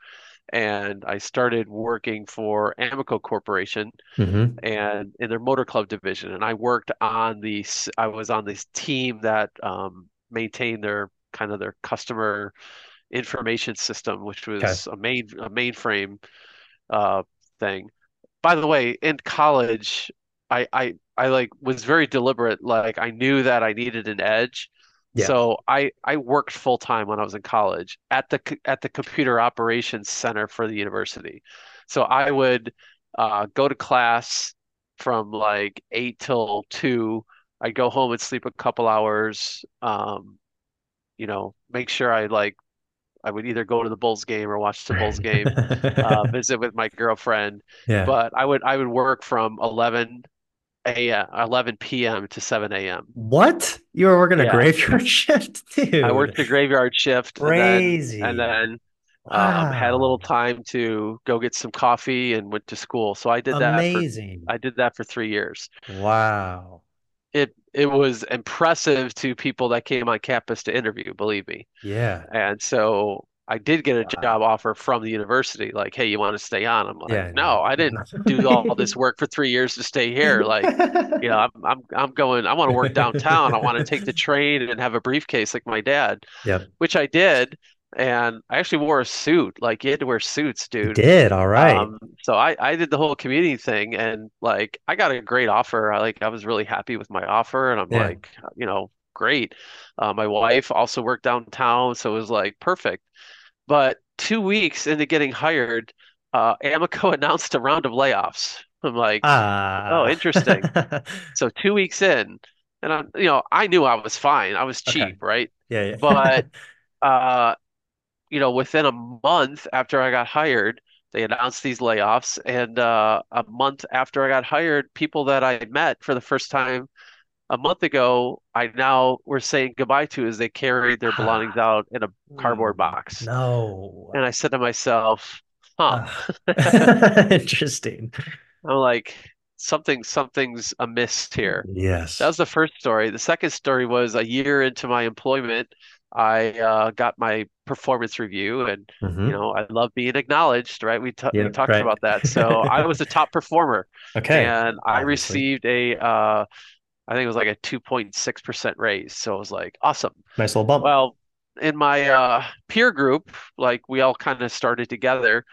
and I started working for Amoco Corporation hmm and in their motor club division. And I worked on the I was on this team that um, maintained their kind of their customer information system, which Okay. was a main a mainframe uh, thing. By the way, in college, I I I like was very deliberate. Like I knew that I needed an edge. Yeah. So I I worked full time when I was in college at the at the computer operations center for the university. So I would uh, go to class from like eight till two. I'd go home and sleep a couple hours. Um, you know, make sure I like I would either go to the Bulls game or watch the Bulls game uh, visit with my girlfriend. Yeah. But I would I would work from 11 a.m. 11 p.m. to 7 a.m. What? You were working a graveyard shift, dude? I worked the graveyard shift and then and Crazy. then um, had a little time to go get some coffee and went to school. So I did that for Amazing. I did that for three years. Wow. It it was impressive to people that came on campus to interview, believe me. Yeah. And so I did get a job offer from the university, like, hey, you want to stay on? I'm like, Yeah, no, I didn't do all this work for three years to stay here. Like, you know, I'm I'm I'm going, I want to work downtown. I want to take the train and have a briefcase like my dad, Yep. which I did. And I actually wore a suit. Like you had to wear suits, You dude. did. All right. Um, so I, I did the whole community thing and like I got a great offer. I like I was really happy with my offer and I'm Yeah. like, you know, great. Uh, my wife also worked downtown, so it was like perfect. But two weeks into getting hired, uh, Amoco announced a round of layoffs. I'm like, oh, Ah. interesting. So two weeks in, and I'm, you know, I knew I was fine. I was Okay. cheap, right? Yeah, yeah. But uh, you know, within a month after I got hired, they announced these layoffs. And uh, a month after I got hired, people that I met for the first time a month ago, I now were saying goodbye to as they carried their belongings out in a cardboard Hmm. box. No. And I said to myself, huh. Ah. Interesting. I'm like, something, something's amiss here. Yes. That was the first story. The second story was a year into my employment, I uh, got my performance review, and you hmm know I love being acknowledged, right? We t we talked right. about that. So I was the top performer, Okay, and I obviously. received a uh, I think it was like a 2.6% raise. So it was like awesome. Nice little bump. Well, in my uh, peer group, like we all kind of started together.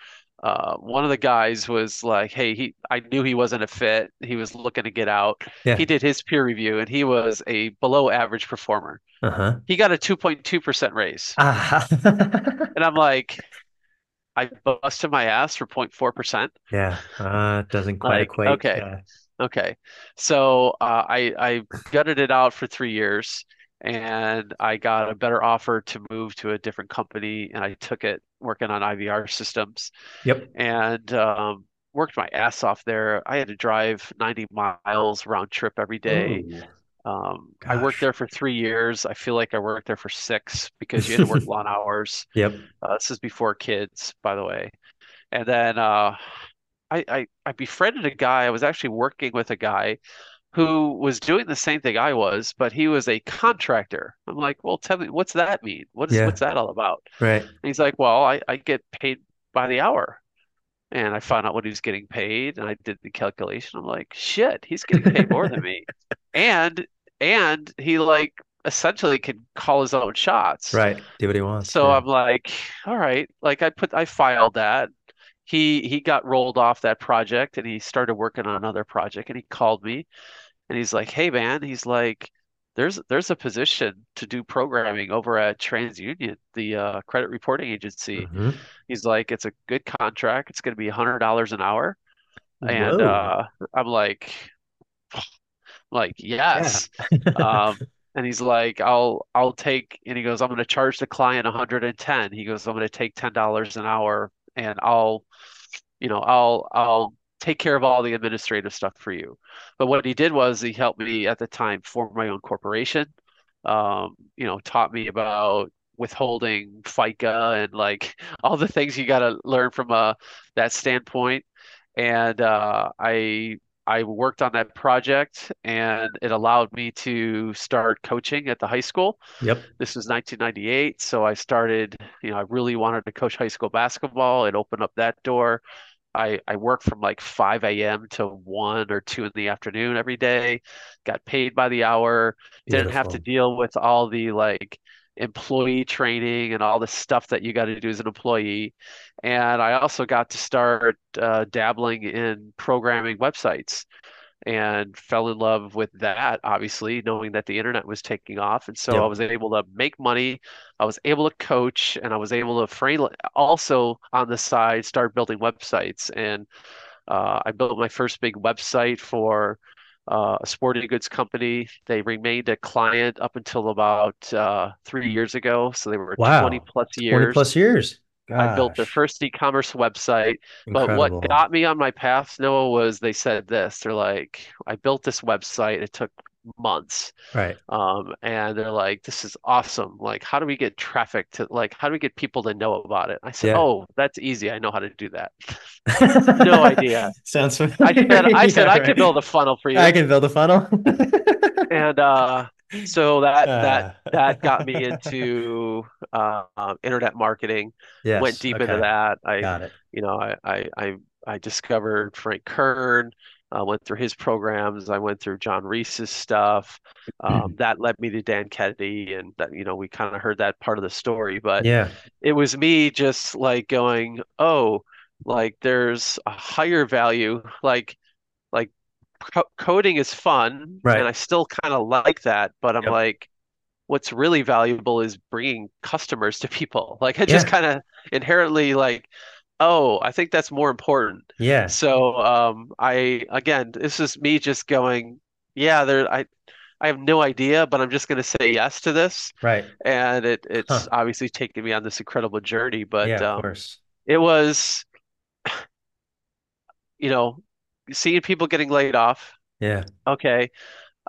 Uh, one of the guys was like, "Hey, he I knew he wasn't a fit. He was looking to get out. Yeah. He did his peer review, and he was a below average performer. Uh-huh. He got a 2.2% raise." Ah. And I'm like, I busted my ass for 0.4%. Yeah. Uh, doesn't quite Like, equate. okay. Okay. So uh, I I gutted it out for three years, and I got a better offer to move to a different company, and I took it working on IVR systems, Yep. and um, worked my ass off there. I had to drive 90 miles round trip every day. Um, I worked there for three years. I feel like I worked there for six because you had to work long hours. Yep. Uh, this is before kids, by the way. And then uh, I, I I befriended a guy. I was actually working with a guy who was doing the same thing I was, but he was a contractor. I'm like, well, tell me, what's that mean? What is Yeah. what's that all about? Right. And he's like, well, I, I get paid by the hour. And I found out what he was getting paid, and I did the calculation. I'm like, shit, he's getting paid more than me. And and he like essentially can call his own shots. Right. Do what he wants. So Yeah. I'm like, all right, like I put I filed that. He he got rolled off that project and he started working on another project and he called me and he's like, "Hey man," he's like, "There's there's a position to do programming over at TransUnion, the uh, credit reporting agency." hmm He's like, "It's a good contract. It's going to be $100 an hour." And uh I'm like, like, Yeah. "Yes." Um and he's like, "I'll I'll take," and he goes, "I'm going to charge the client 110." He goes, "I'm going to take $10 an hour and I'll you know, I'll I'll take care of all the administrative stuff for you. But what he did was he helped me at the time form my own corporation. Um, you know, taught me about withholding FICA and like all the things you got to learn from uh that standpoint. And uh, I I worked on that project and it allowed me to start coaching at the high school. Yep. This was 1998, so I started, you know, I really wanted to coach high school basketball. It opened up that door. I, I worked from like 5 a.m. to 1 or 2 in the afternoon every day, got paid by the hour, didn't have to deal with all the like employee training and all the stuff that you got to do as an employee. And I also got to start uh, dabbling in programming websites and fell in love with that, obviously, knowing that the internet was taking off. And so I was able to make money, I was able to coach, and I was able to free also on the side start building websites. And uh, I built my first big website for uh, a sporting goods company. They remained a client up until about uh, three years ago. So they were 20 Wow. plus 20 years. plus years. I built their Gosh. first e-commerce website. But what got me on my path, Noah, was they said this. They're like, I built this website. It took months. Right. Um, and they're like, this is awesome. Like, how do we get traffic to like how do we get people to know about it? I said, Yeah. Oh, that's easy. I know how to do that. No idea. Sounds I familiar. said I said Yeah, I right. could build a funnel for you I can build a funnel. And uh so that that Uh, that got me into uh, um, internet marketing. Went yes. deep into that. I Got it. you know, I I I, I discovered Frank Kern, uh, went through his programs. I went through John Reese's stuff. Um, that led me to Dan Kennedy, and that you know we kind of heard that part of the story. But Yeah. it was me just like going, oh, like there's a higher value, like like co coding is fun, and I still kind of like that. But I'm Yep. like what's really valuable is bringing customers to people. Like I just Yeah. kind of inherently like, oh, I think that's more important. Yeah. So um, I again, this is me just going, yeah, there I I have no idea, but I'm just going to say yes to this. Right. And it it's Huh. obviously taken me on this incredible journey, but Yeah, of um, course. it was, you know, seeing people getting laid off. Yeah. Okay.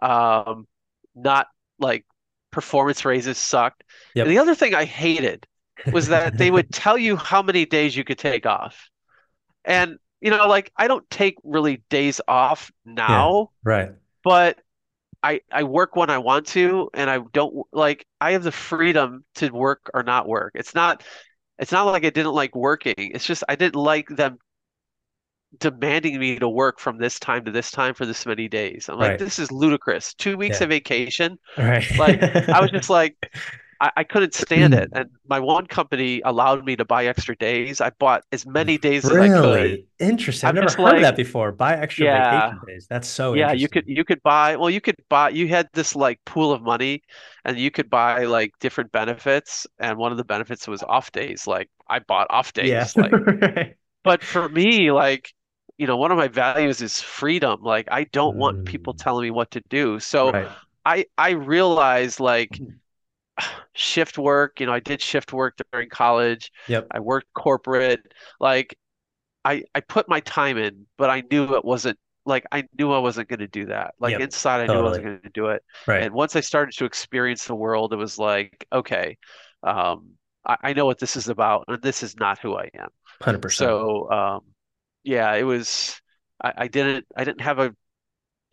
Um, not like performance raises sucked. And the other thing I hated was that they would tell you how many days you could take off. And, you know, like I don't take really days off Yeah. now, Right. but I I work when I want to, and I don't like I have the freedom to work or not work. It's not it's not like I didn't like working. It's just I didn't like them demanding me to work from this time to this time for this many days. I'm like, Right. this is ludicrous. Two weeks Yeah. of vacation. Right. Like I was just like I, I couldn't stand it. And my one company allowed me to buy extra days. I bought as many days as I could. Really interesting. I've I'm never heard of that before. Buy extra yeah, vacation days. That's so yeah, you could you could buy well, you could buy you had this like pool of money and you could buy like different benefits and one of the benefits was off days. Like I bought off Yeah. days. Like Right. but for me, like, you know, one of my values is freedom. Like I don't want people Mm, telling me what to do. So right. I I realized like shift work, you know, I did shift work during college. Yep. I worked corporate. Like I I put my time in, but I knew it wasn't like I knew I wasn't going to do that. Like Yep. inside, I knew I wasn't going to do it. Right. And once I started to experience the world, it was like, okay, um, I, I know what this is about, and this is not who I am. 100%. So um, yeah, it was. I, I didn't I didn't have a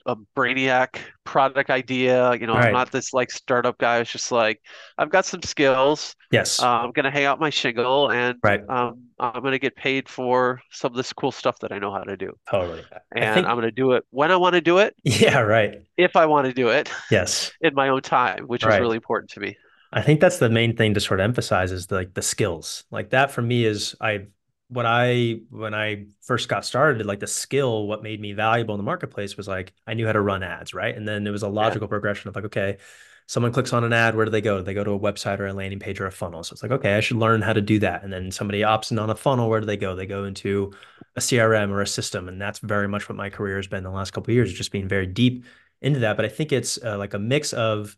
a brainiac product idea. You know, All I'm not this like startup guy. It's just like I've got some skills. Yes. Uh, I'm gonna hang out my shingle, and Right. um, I'm gonna get paid for some of this cool stuff that I know how to do. Totally. And I'm gonna do it when I want to do it, yeah, right. if I want to do it, Yes. in my own time, which is really important to me. I think that's the main thing to sort of emphasize is the, like the skills. Like that for me is I what I when I first got started, like the skill, what made me valuable in the marketplace was like I knew how to run ads, right? And then it was a Yeah, logical progression of like, okay, someone clicks on an ad, where do they go? Do they go to a website or a landing page or a funnel? So it's like, okay, I should learn how to do that. And then somebody opts in on a funnel, where do they go? They go into a CRM or a system. And that's very much what my career has been the last couple of years, just being very deep into that. But I think it's uh, like a mix of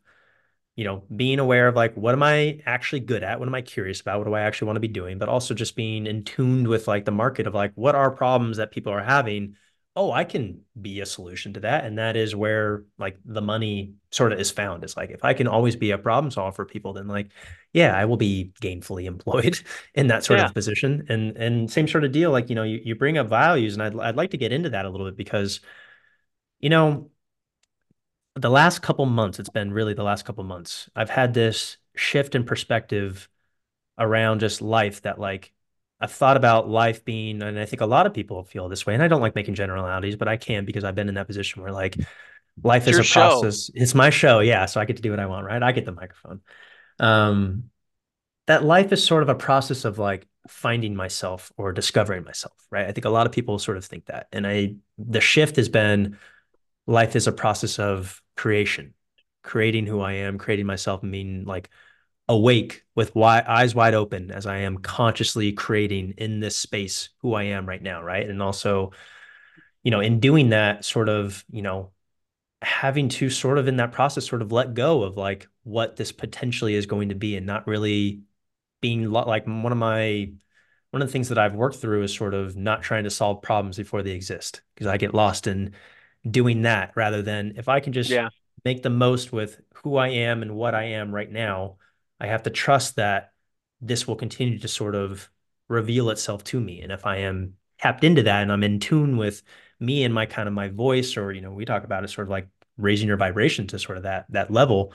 you know, being aware of like what am I actually good at? What am I curious about? What do I actually want to be doing? But also just being in tuned with like the market of like what are problems that people are having? Oh, I can be a solution to that. And that is where like the money sort of is found. It's like if I can always be a problem solver for people, then like, yeah, I will be gainfully employed in that sort yeah, of position. And and same sort of deal, like, you know, you, you bring up values, and I'd I'd like to get into that a little bit because, you know, the last couple months, it's been really the last couple months, I've had this shift in perspective around just life that like I've thought about life being, and I think a lot of people feel this way, and I don't like making generalities, but I can because I've been in that position where like life it's is a show. process. It's my show, yeah, so I get to do what I want, right? I get the microphone. Um, that life is sort of a process of like finding myself or discovering myself, right? I think a lot of people sort of think that. And I the shift has been life is a process of creation, creating who I am, creating myself, being like awake with wide, eyes wide open as I am consciously creating in this space who I am right now, right? And also, you know, in doing that, sort of, you know, having to sort of in that process sort of let go of like what this potentially is going to be and not really being like one of my one of the things that I've worked through is sort of not trying to solve problems before they exist because I get lost in doing that rather than if I can just Yeah, make the most with who I am and what I am right now. I have to trust that this will continue to sort of reveal itself to me. And if I am tapped into that and I'm in tune with me and my kind of my voice, or, you know, we talk about it sort of like raising your vibration to sort of that that level,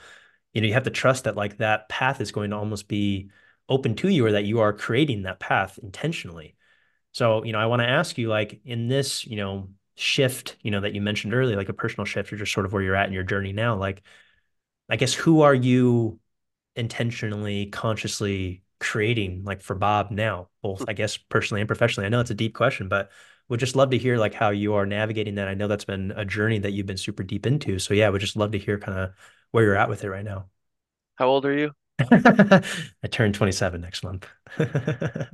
you know, you have to trust that like that path is going to almost be open to you or that you are creating that path intentionally. So, you know, I want to ask you like in this, you know, shift, you know, that you mentioned earlier, like a personal shift or just sort of where you're at in your journey now, like I guess who are you intentionally, consciously creating like for Bob now, both I guess personally and professionally? I know it's a deep question, but would just love to hear like how you are navigating that. I know that's been a journey that you've been super deep into. So yeah, would just love to hear kind of where you're at with it right now. How old are you? I turned 27 next month. oh,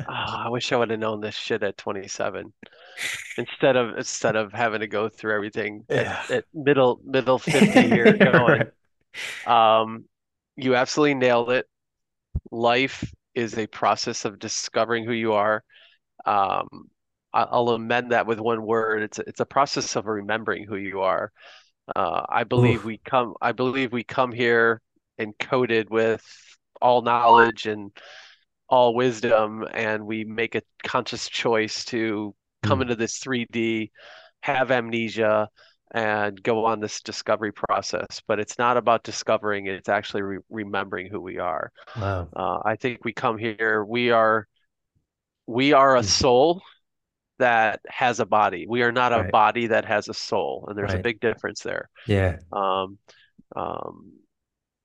I wish I would have known this shit at 27 instead of instead of having to go through everything yeah. at, at middle middle 50 year going. right. Um, you absolutely nailed it. Life is a process of discovering who you are. Um, I'll amend that with one word. It's a, it's a process of remembering who you are. Uh, I believe Oof. we come. I believe we come here encoded with all knowledge and all wisdom, and we make a conscious choice to come mm. into this 3D, have amnesia, and go on this discovery process. But it's not about discovering; it's actually re- remembering who we are. Wow. Uh, I think we come here. We are. We are a mm. soul that has a body. We are not a body that has a soul, and there's right. a big difference there. Yeah. Um, um,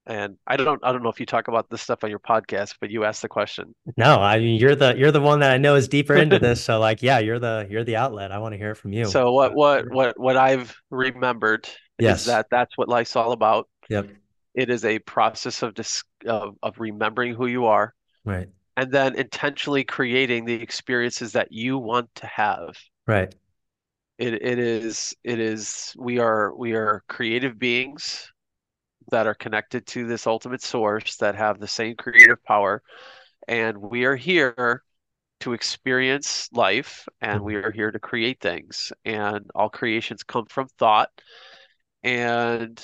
and I don't I don't know if you talk about this stuff on your podcast, but you asked the question. No, I mean you're the you're the one that I know is deeper into this. So like yeah, you're the you're the outlet. I want to hear it from you. So what what what what I've remembered yes. is that that's what life's all about. Yep. It is a process of dis- of, of remembering who you are. Right. And then intentionally creating the experiences that you want to have. Right. It it is it is we are we are creative beings that are connected to this ultimate source that have the same creative power. And we are here to experience life and we are here to create things. And all creations come from thought. And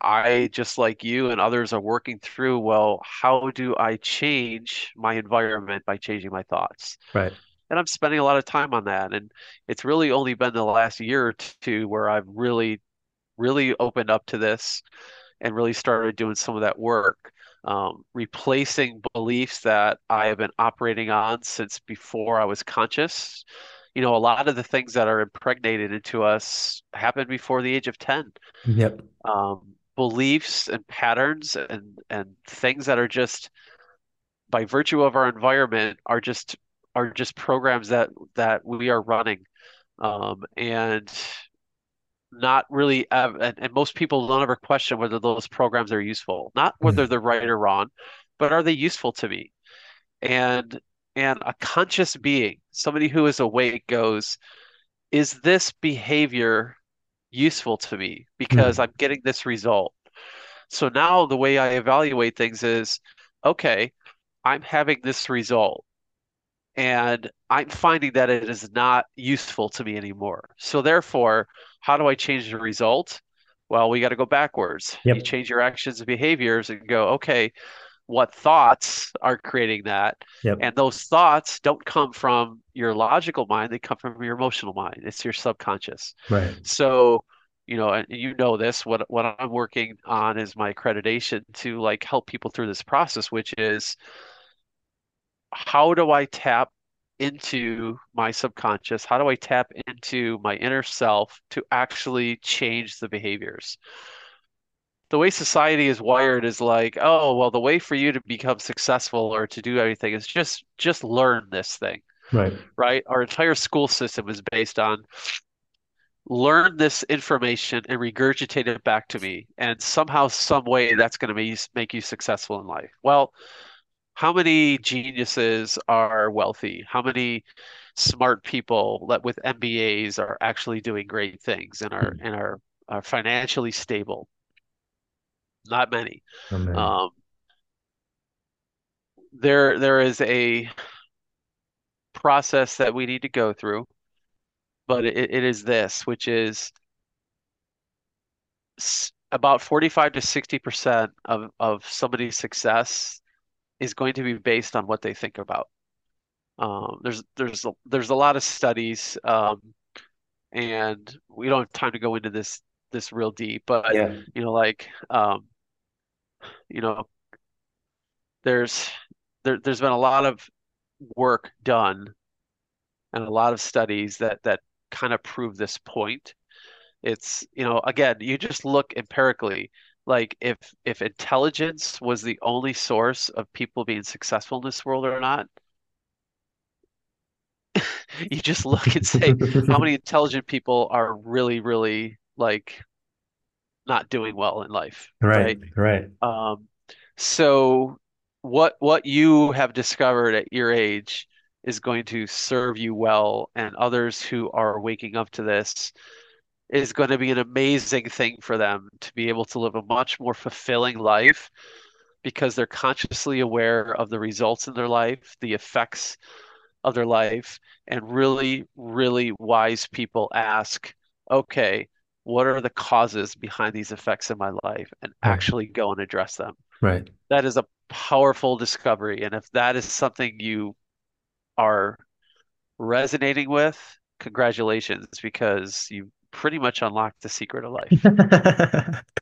I, just like you and others, are working through well, how do I change my environment by changing my thoughts? Right. And I'm spending a lot of time on that. And it's really only been the last year or two where I've really, really opened up to this and really started doing some of that work, um, replacing beliefs that I have been operating on since before I was conscious. You know, a lot of the things that are impregnated into us happened before the age of 10. Yep. Um, beliefs and patterns and, and things that are just by virtue of our environment are just are just programs that that we are running um, and not really and, and, most people don't ever question whether those programs are useful. Not whether they're right or wrong but are they useful to me? And and a conscious being somebody who is awake goes is this behavior useful to me? Because mm. i'm getting this result. So now the way i evaluate things is okay i'm having this result and i'm finding that it is not useful to me anymore so therefore how do I change the result? Well, we got to go backwards. Yep. You change your actions and behaviors and go, okay, what thoughts are creating that? Yep. And those thoughts don't come from your logical mind, they come from your emotional mind. It's your subconscious. Right. So, you know, and you know this, what what I'm working on is my accreditation to like help people through this process, which is how do I tap into my subconscious? How do I tap into my inner self to actually change the behaviors? The way society is wired is like, oh, well, the way for you to become successful or to do anything is just just learn this thing. Right. Right? Our entire school system is based on learn this information and regurgitate it back to me and somehow some way that's going to make you successful in life. Well, how many geniuses are wealthy? How many smart people that with MBAs are actually doing great things and are and are, are financially stable? Not many. Um, there there is a process that we need to go through, but it, it is this, which is about 45 to 60% of, of somebody's success is going to be based on what they think about. Um, there's there's a, there's a lot of studies, um, and we don't have time to go into this this real deep, but Yeah. you know, like um, you know, there's there there's been a lot of work done and a lot of studies that that kind of prove this point. It's, you know, again, you just look empirically, like if if intelligence was the only source of people being successful in this world or not, you just look and say how many intelligent people are really, really like not doing well in life, Right, right? right. Um, so what what you have discovered at your age is going to serve you well, and others who are waking up to this is going to be an amazing thing for them to be able to live a much more fulfilling life because they're consciously aware of the results in their life, the effects of their life, and really, really wise people ask, okay, what are the causes behind these effects in my life? And actually go and address them. right. That is a powerful discovery. And if that is something you are resonating with, congratulations, because you pretty much unlocked the secret of life.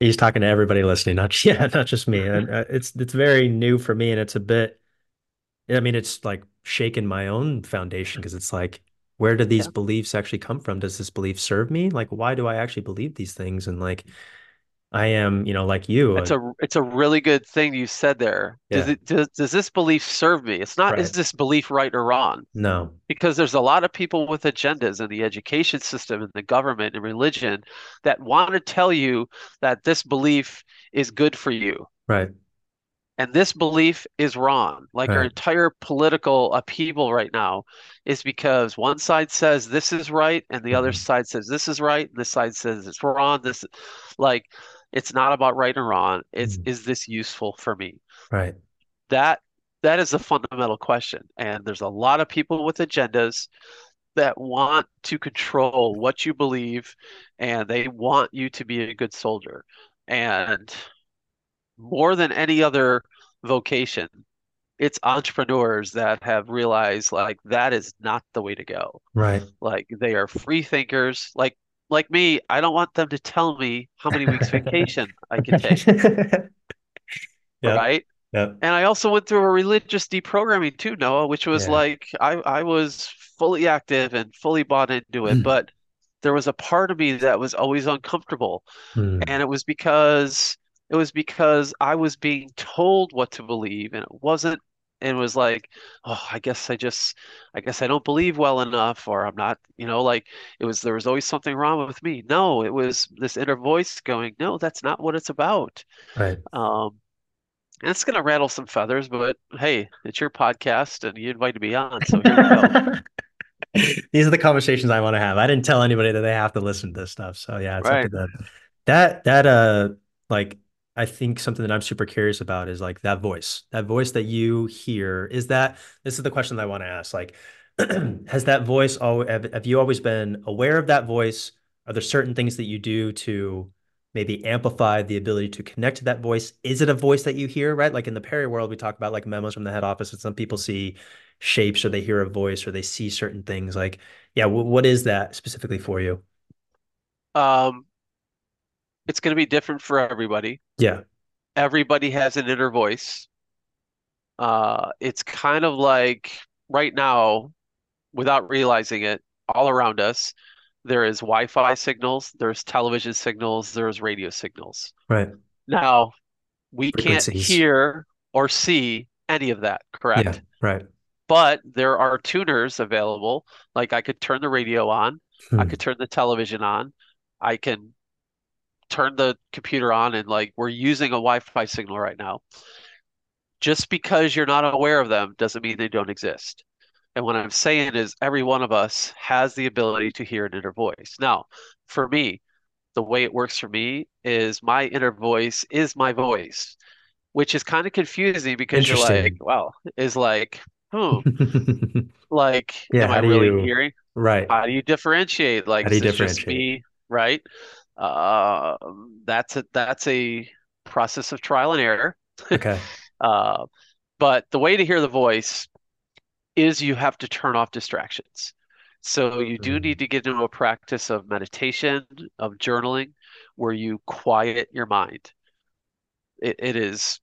He's talking to everybody listening, not yeah, not just me. And uh, it's it's very new for me, and it's a bit. I mean, it's like shaken my own foundation because it's like, where do these Yeah. beliefs actually come from? Does this belief serve me? Like, why do I actually believe these things? And like, I am, you know, like you. It's Uh, a it's a really good thing you said there. Does it does, does this belief serve me? It's not, is this belief right or wrong? No, Because there's a lot of people with agendas in the education system and the government and religion that want to tell you that this belief is good for you. right, And this belief is wrong. Like our entire political upheaval right now is because one side says this is right, and the other Mhm. side says this is right, and this side says it's wrong. This, like, it's not about right and wrong. It's Mhm. is this useful for me? Right, That that is a fundamental question. And there's a lot of people with agendas that want to control what you believe, and they want you to be a good soldier. And more than any other vocation, it's entrepreneurs that have realized like that is not the way to go. right. Like they are free thinkers. Like like me, I don't want them to tell me how many weeks vacation I can take, Yep, right? yep, And I also went through a religious deprogramming too, Noah, which was yeah. like I I was fully active and fully bought into it, but there was a part of me that was always uncomfortable. Hmm. And it was because it was because I was being told what to believe and it wasn't and was like, oh, I guess I just I guess I don't believe well enough or I'm not, you know, like it was there was always something wrong with me. No, it was this inner voice going, no, that's not what it's about. Right. Um, and it's gonna rattle some feathers, but hey, it's your podcast and you invited me on, so here we go. These are the conversations I want to have. I didn't tell anybody that they have to listen to this stuff. So yeah, it's up to Right. them. That that uh like I think something that I'm super curious about is like that voice. That voice that you hear, is that this is the question that I want to ask. Like, has that voice always have, have you always been aware of that voice? Are there certain things that you do to maybe amplify the ability to connect to that voice? Is it a voice that you hear, right? Like in the Perry world, we talk about like memos from the head office, and some people see shapes or they hear a voice or they see certain things. Like, yeah, w what is that specifically for you? Um, it's gonna be different for everybody. Yeah, Everybody has an inner voice. Uh, it's kind of like right now, without realizing it, all around us, there is Wi-Fi signals, there's television signals, there's radio signals. right. Now, we can't hear or see any of that, Yeah, correct? right. But there are tuners available. Like I could turn the radio on, I Hmm. could turn the television on, I can turn the computer on, and like we're using a Wi-Fi signal right now. Just because you're not aware of them doesn't mean they don't exist. And what I'm saying is every one of us has the ability to hear an inner voice. Now, for me, the way it works for me is my inner voice is my voice, which is kind of confusing because you're like, well, is like, hmm, like, Yeah, am I really you, hearing? right. How do you differentiate? Like, How do you is this just differentiate? me, right? Uh, that's a that's a process of trial and error. Okay. Uh, but the way to hear the voice is you have to turn off distractions. So you do Mm. need to get into a practice of meditation, of journaling, where you quiet your mind. It, it is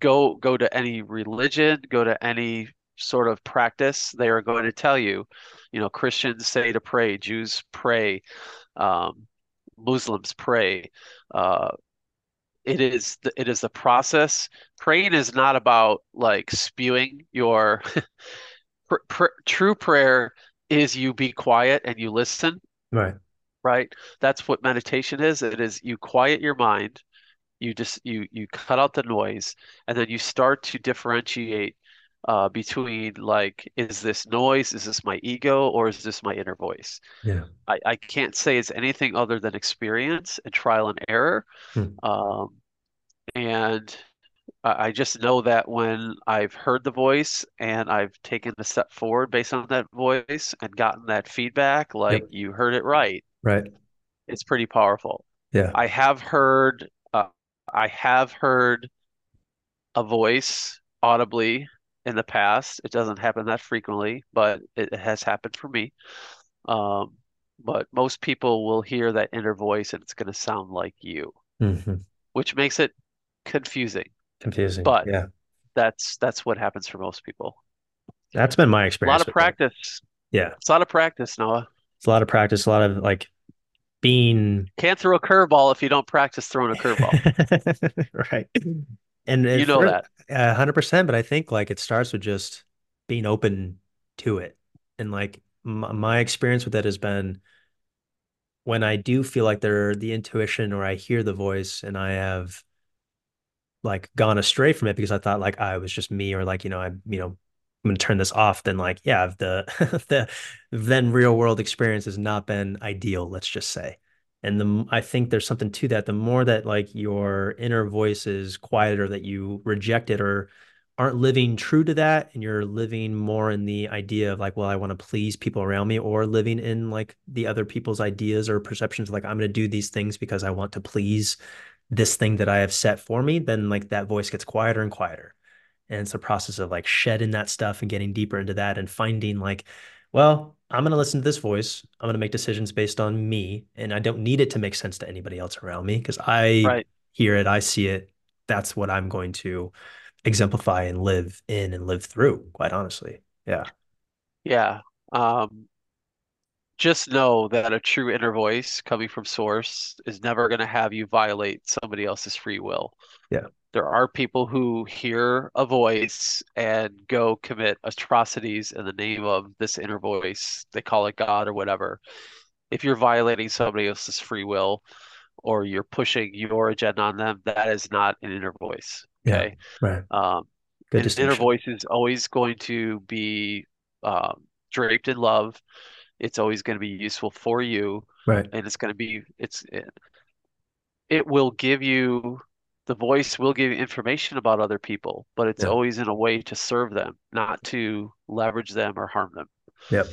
go go to any religion, go to any sort of practice. They are going to tell you, you know, Christians say to pray, Jews pray, um, Muslims pray. Uh, it is the, it is the process. Praying is not about like spewing your pr pr true prayer is you be quiet and you listen, Right. right? That's what meditation is. It is you quiet your mind, you just you you cut out the noise, and then you start to differentiate uh, between like, is this noise? Is this my ego, or is this my inner voice? Yeah. I, I can't say it's anything other than experience and trial and error. Hmm. Um, and I just know that when I've heard the voice and I've taken a step forward based on that voice and gotten that feedback, like Yep. you heard it right, Right. it's pretty powerful. Yeah. I have heard, uh, I have heard a voice audibly in the past. It doesn't happen that frequently, but it, has happened for me. Um, but most people will hear that inner voice and it's going to sound like you, hmm which makes it confusing. Confusing. But Yeah. that's that's what happens for most people. That's been my experience. A lot of practice. Yeah. It's a lot of practice, Noah. It's a lot of practice, a lot of like being Can't throw a curveball if you don't practice throwing a curveball. right. And You know first, that. Hundred percent, but I think like it starts with just being open to it. And like my, experience with it has been when I do feel like there the intuition or I hear the voice and I have like gone astray from it because I thought like ah, I was just me or like, you know, I, you know, I'm gonna turn this off, then like, yeah, the the then real world experience has not been ideal, let's just say. And the I think there's something to that. The more that like your inner voice is quieter that you reject it or aren't living true to that and you're living more in the idea of like, well, I want to please people around me or living in like the other people's ideas or perceptions like I'm gonna do these things because I want to please this thing that I have set for me, then like that voice gets quieter and quieter. And it's a process of like shedding that stuff and getting deeper into that and finding like, well, I'm going to listen to this voice. I'm going to make decisions based on me. And I don't need it to make sense to anybody else around me because I Right. hear it, I see it. That's what I'm going to exemplify and live in and live through, quite honestly. Yeah. Yeah. Um, just know that a true inner voice coming from source is never going to have you violate somebody else's free will. Yeah. There are people who hear a voice and go commit atrocities in the name of this inner voice. They call it God or whatever. If you're violating somebody else's free will or you're pushing your agenda on them, that is not an inner voice. Yeah. Okay. Right. Um, Good an inner voice is always going to be um, draped in love. It's always going to be useful for you, Right. and it's going to be it's it, it will give you the voice will give you information about other people, but it's Yeah. always in a way to serve them, not to leverage them or harm them. Yep.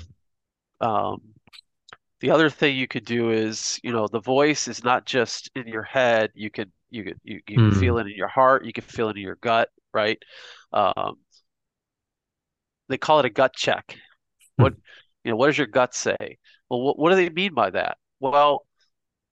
Um, the other thing you could do is, you know, the voice is not just in your head. You could you could you, you can Mm. feel it in your heart. You can feel it in your gut, right? Um, they call it a gut check. What you know, what does your gut say? Well, what, what do they mean by that? Well,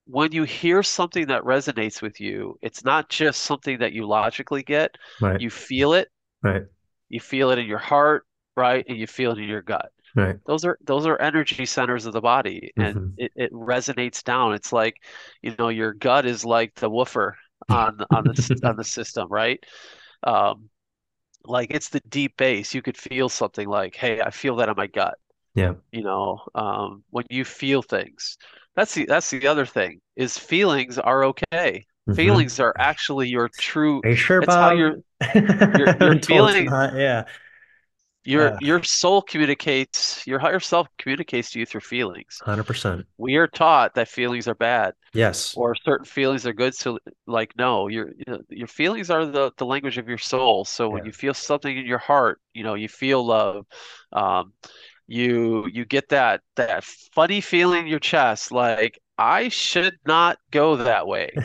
when you hear something that resonates with you, it's not just something that you logically get. Right. You feel it. Right. You feel it in your heart, right? And you feel it in your gut. Right. Those are those are energy centers of the body, and Mhm. it, it resonates down. It's like, you know, your gut is like the woofer on on the on the system, right? Um, like it's the deep bass. You could feel something like, hey, I feel that in my gut. Yeah. You know, um, when you feel things. That's the that's the other thing is feelings are okay. Mhm. Feelings are actually your true. Are you sure, It's how Bob? your your your your feeling yeah. your Uh, your soul communicates. Your higher self communicates to you through feelings. 100%. We are taught that feelings are bad Yes. or certain feelings are good. So, like, no, your your feelings are the the language of your soul. So when Yeah. you feel something in your heart, you know, you feel love. Um, you you get that that funny feeling in your chest, like I should not go that way.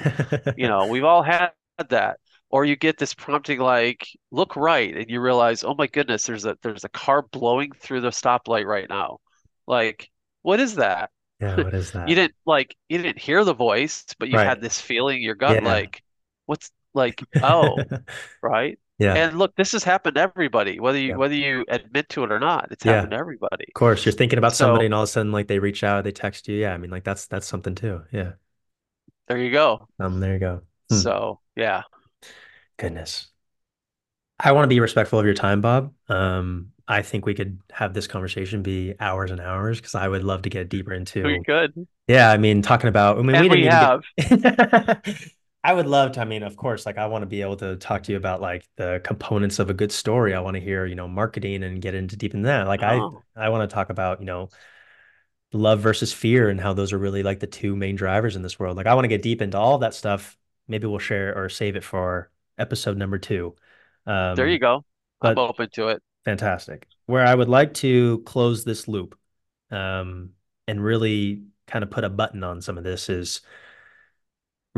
You know, we've all had that. Or you get this prompting like, look right, and you realize, oh my goodness, there's a there's a car blowing through the stoplight right now. Like, what is that? Yeah, what is that? You didn't like you didn't hear the voice, but you Right. had this feeling in your gut Yeah. like, what's like, oh, right? Yeah. And look, this has happened to everybody, whether you Yeah. whether you admit to it or not. It's Yeah. happened to everybody. Of course, you're thinking about somebody and all of a sudden like they reach out, they text you. Yeah, I mean like that's that's something too. Yeah. there you go. Um, there you go. Hmm. So yeah, Goodness. I want to be respectful of your time, Bob. Um, I think we could have this conversation be hours and hours because I would love to get deeper into. we could. yeah, I mean, talking about, I mean, we And we didn't have. get, I would love to, I mean, of course, like I want to be able to talk to you about like the components of a good story. I want to hear, you know, marketing and get into deep in that. Like I, Oh, I want to talk about, you know, love versus fear and how those are really like the two main drivers in this world. Like I want to get deep into all that stuff. Maybe we'll share or save it for episode number two. there you Um, go. I'm open to it. fantastic. Where I would like to close this loop, um, and really kind of put a button on some of this is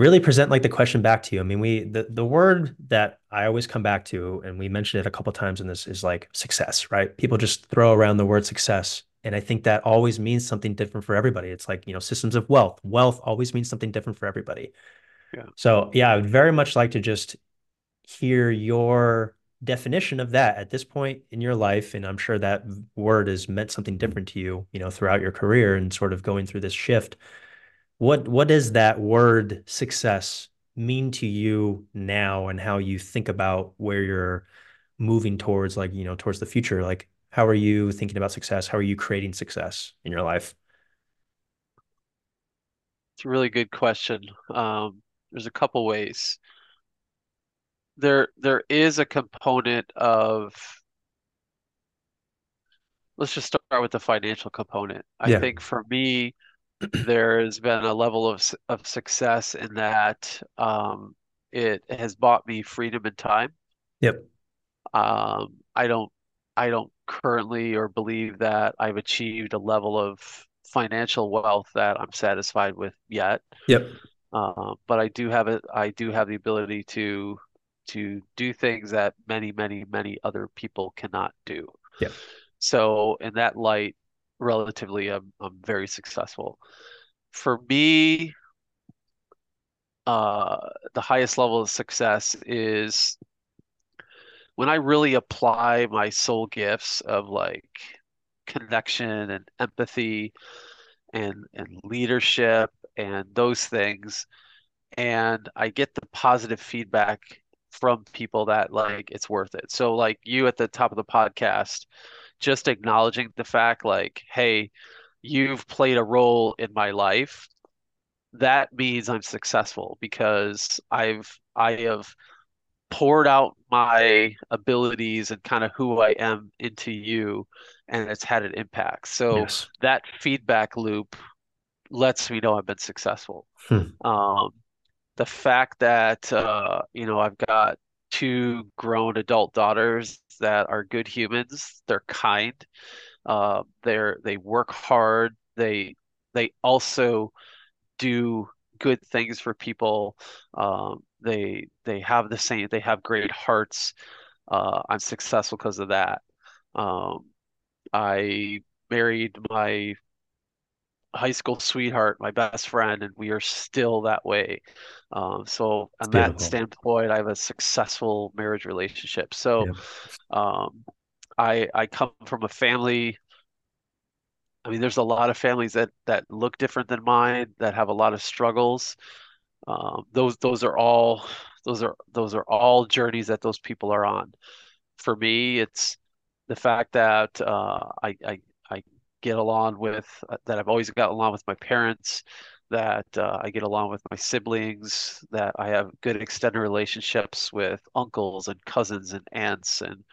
really present like the question back to you. I mean, we the the word that I always come back to, and we mentioned it a couple times in this, is like success, right? People just throw around the word success. And I think that always means something different for everybody. It's like, you know, systems of wealth. Wealth always means something different for everybody. Yeah. So yeah, I would very much like to just hear your definition of that at this point in your life. And I'm sure that word has meant something different to you, you know, throughout your career and sort of going through this shift. What what does that word success mean to you now and how you think about where you're moving towards like, you know, towards the future? Like how are you thinking about success? How are you creating success in your life? It's a really good question. Um, there's a couple ways. There there is a component of let's just start with the financial component. I Yeah. think for me, there has been a level of of success in that um, it has bought me freedom and time. Yep. Um, I don't I don't currently or believe that I've achieved a level of financial wealth that I'm satisfied with yet. Yep. Uh, but I do have it. I do have the ability to to do things that many, many, many other people cannot do. Yep. So in that light, relatively, I'm I'm very successful. For me, uh, the highest level of success is when I really apply my soul gifts of like connection and empathy and and leadership and those things and I get the positive feedback from people that like it's worth it. So like you at the top of the podcast, just acknowledging the fact like, hey, you've played a role in my life. That means I'm successful because I've I have poured out my abilities and kind of who I am into you and it's had an impact. So Yes. that feedback loop lets me know I've been successful. Hmm. Um, the fact that uh, you know I've got two grown adult daughters that are good humans. They're kind. Uh, they're they work hard. They they also do good things for people. Um, they they have the same. They have great hearts. Uh, I'm successful because of that. Um, I married my high school sweetheart, my best friend, and we are still that way. Um, so on that standpoint, I have a successful marriage relationship. So Yeah. um, I I come from a family. I mean, there's a lot of families that that look different than mine, that have a lot of struggles. Um, those those are all those are those are all journeys that those people are on. For me, it's the fact that uh, I I get along with that I've always gotten along with my parents, that uh, I get along with my siblings, that I have good extended relationships with uncles and cousins and aunts and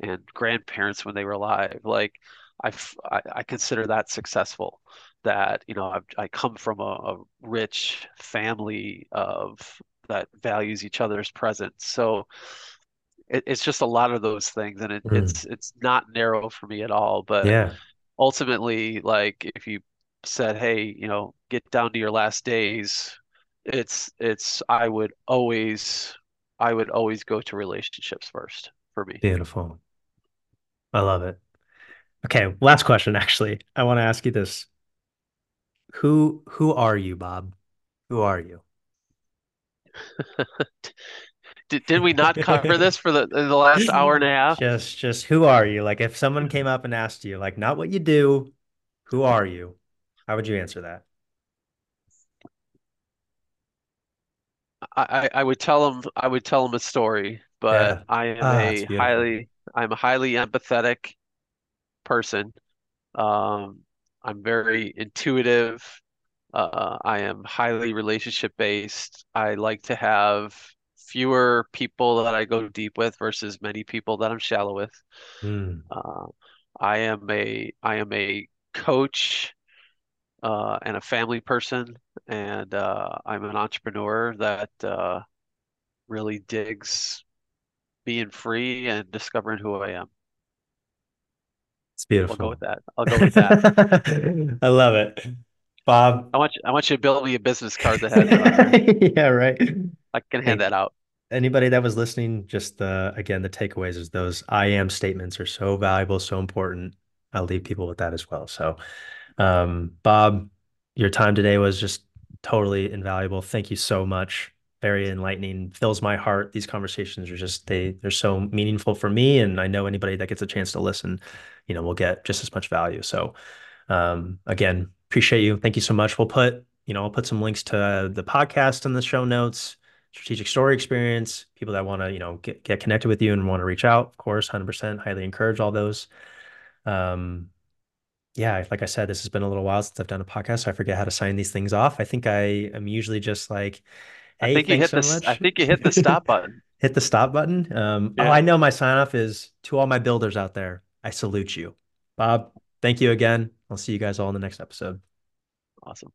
and grandparents when they were alive. Like I've, I, I consider that successful. That you know I've, I come from a, a rich family of that values each other's presence. So it, it's just a lot of those things, and it, Mm. it's it's not narrow for me at all. But Yeah. Ultimately, like if you said, "Hey, you know, get down to your last days," it's it's I would always I would always go to relationships first for me. Beautiful. I love it. Okay, last question actually. I want to ask you this. Who who are you, Bob? Who are you? Did, did we not cover this for the the last hour and a half? Just just who are you? Like if someone came up and asked you, like not what you do, who are you? How would you answer that? I, I would tell them I would tell them a story, Yeah. but I am it's a highly I'm a highly empathetic person. Um, I'm very intuitive. Uh, I am highly relationship based. I like to have fewer people that I go deep with versus many people that I'm shallow with. Mm, Uh, I am a I am a coach uh, and a family person, and uh, I'm an entrepreneur that uh, really digs being free and discovering who I am. it's We'll go with beautiful. that. I'll go with that. I love it. Bob. I want you, I want you to build me a business card that has there. Yeah, right. I can hand that out. Anybody that was listening, just the again, the takeaways is those I am statements are so valuable, so important. I'll leave people with that as well. So, um, Bob, your time today was just totally invaluable. Thank you so much. Very enlightening, fills my heart. These conversations are just they they're so meaningful for me, and I know anybody that gets a chance to listen, you know, will get just as much value. So, um, again, appreciate you. Thank you so much. We'll put, you know, I'll put some links to the podcast in the show notes strategic story experience, people that want to, you know, get, get connected with you and want to reach out, of course, 100% highly encourage all those. Um, yeah, like I said, this has been a little while since I've done a podcast, so I forget how to sign these things off. I think I am usually just like, I hey, think you hit so this. I think you hit the stop button. Hit the stop button. Um, oh, I know my sign off is to all my builders out there. I salute you. Bob, thank you again. I'll see you guys all in the next episode. Awesome.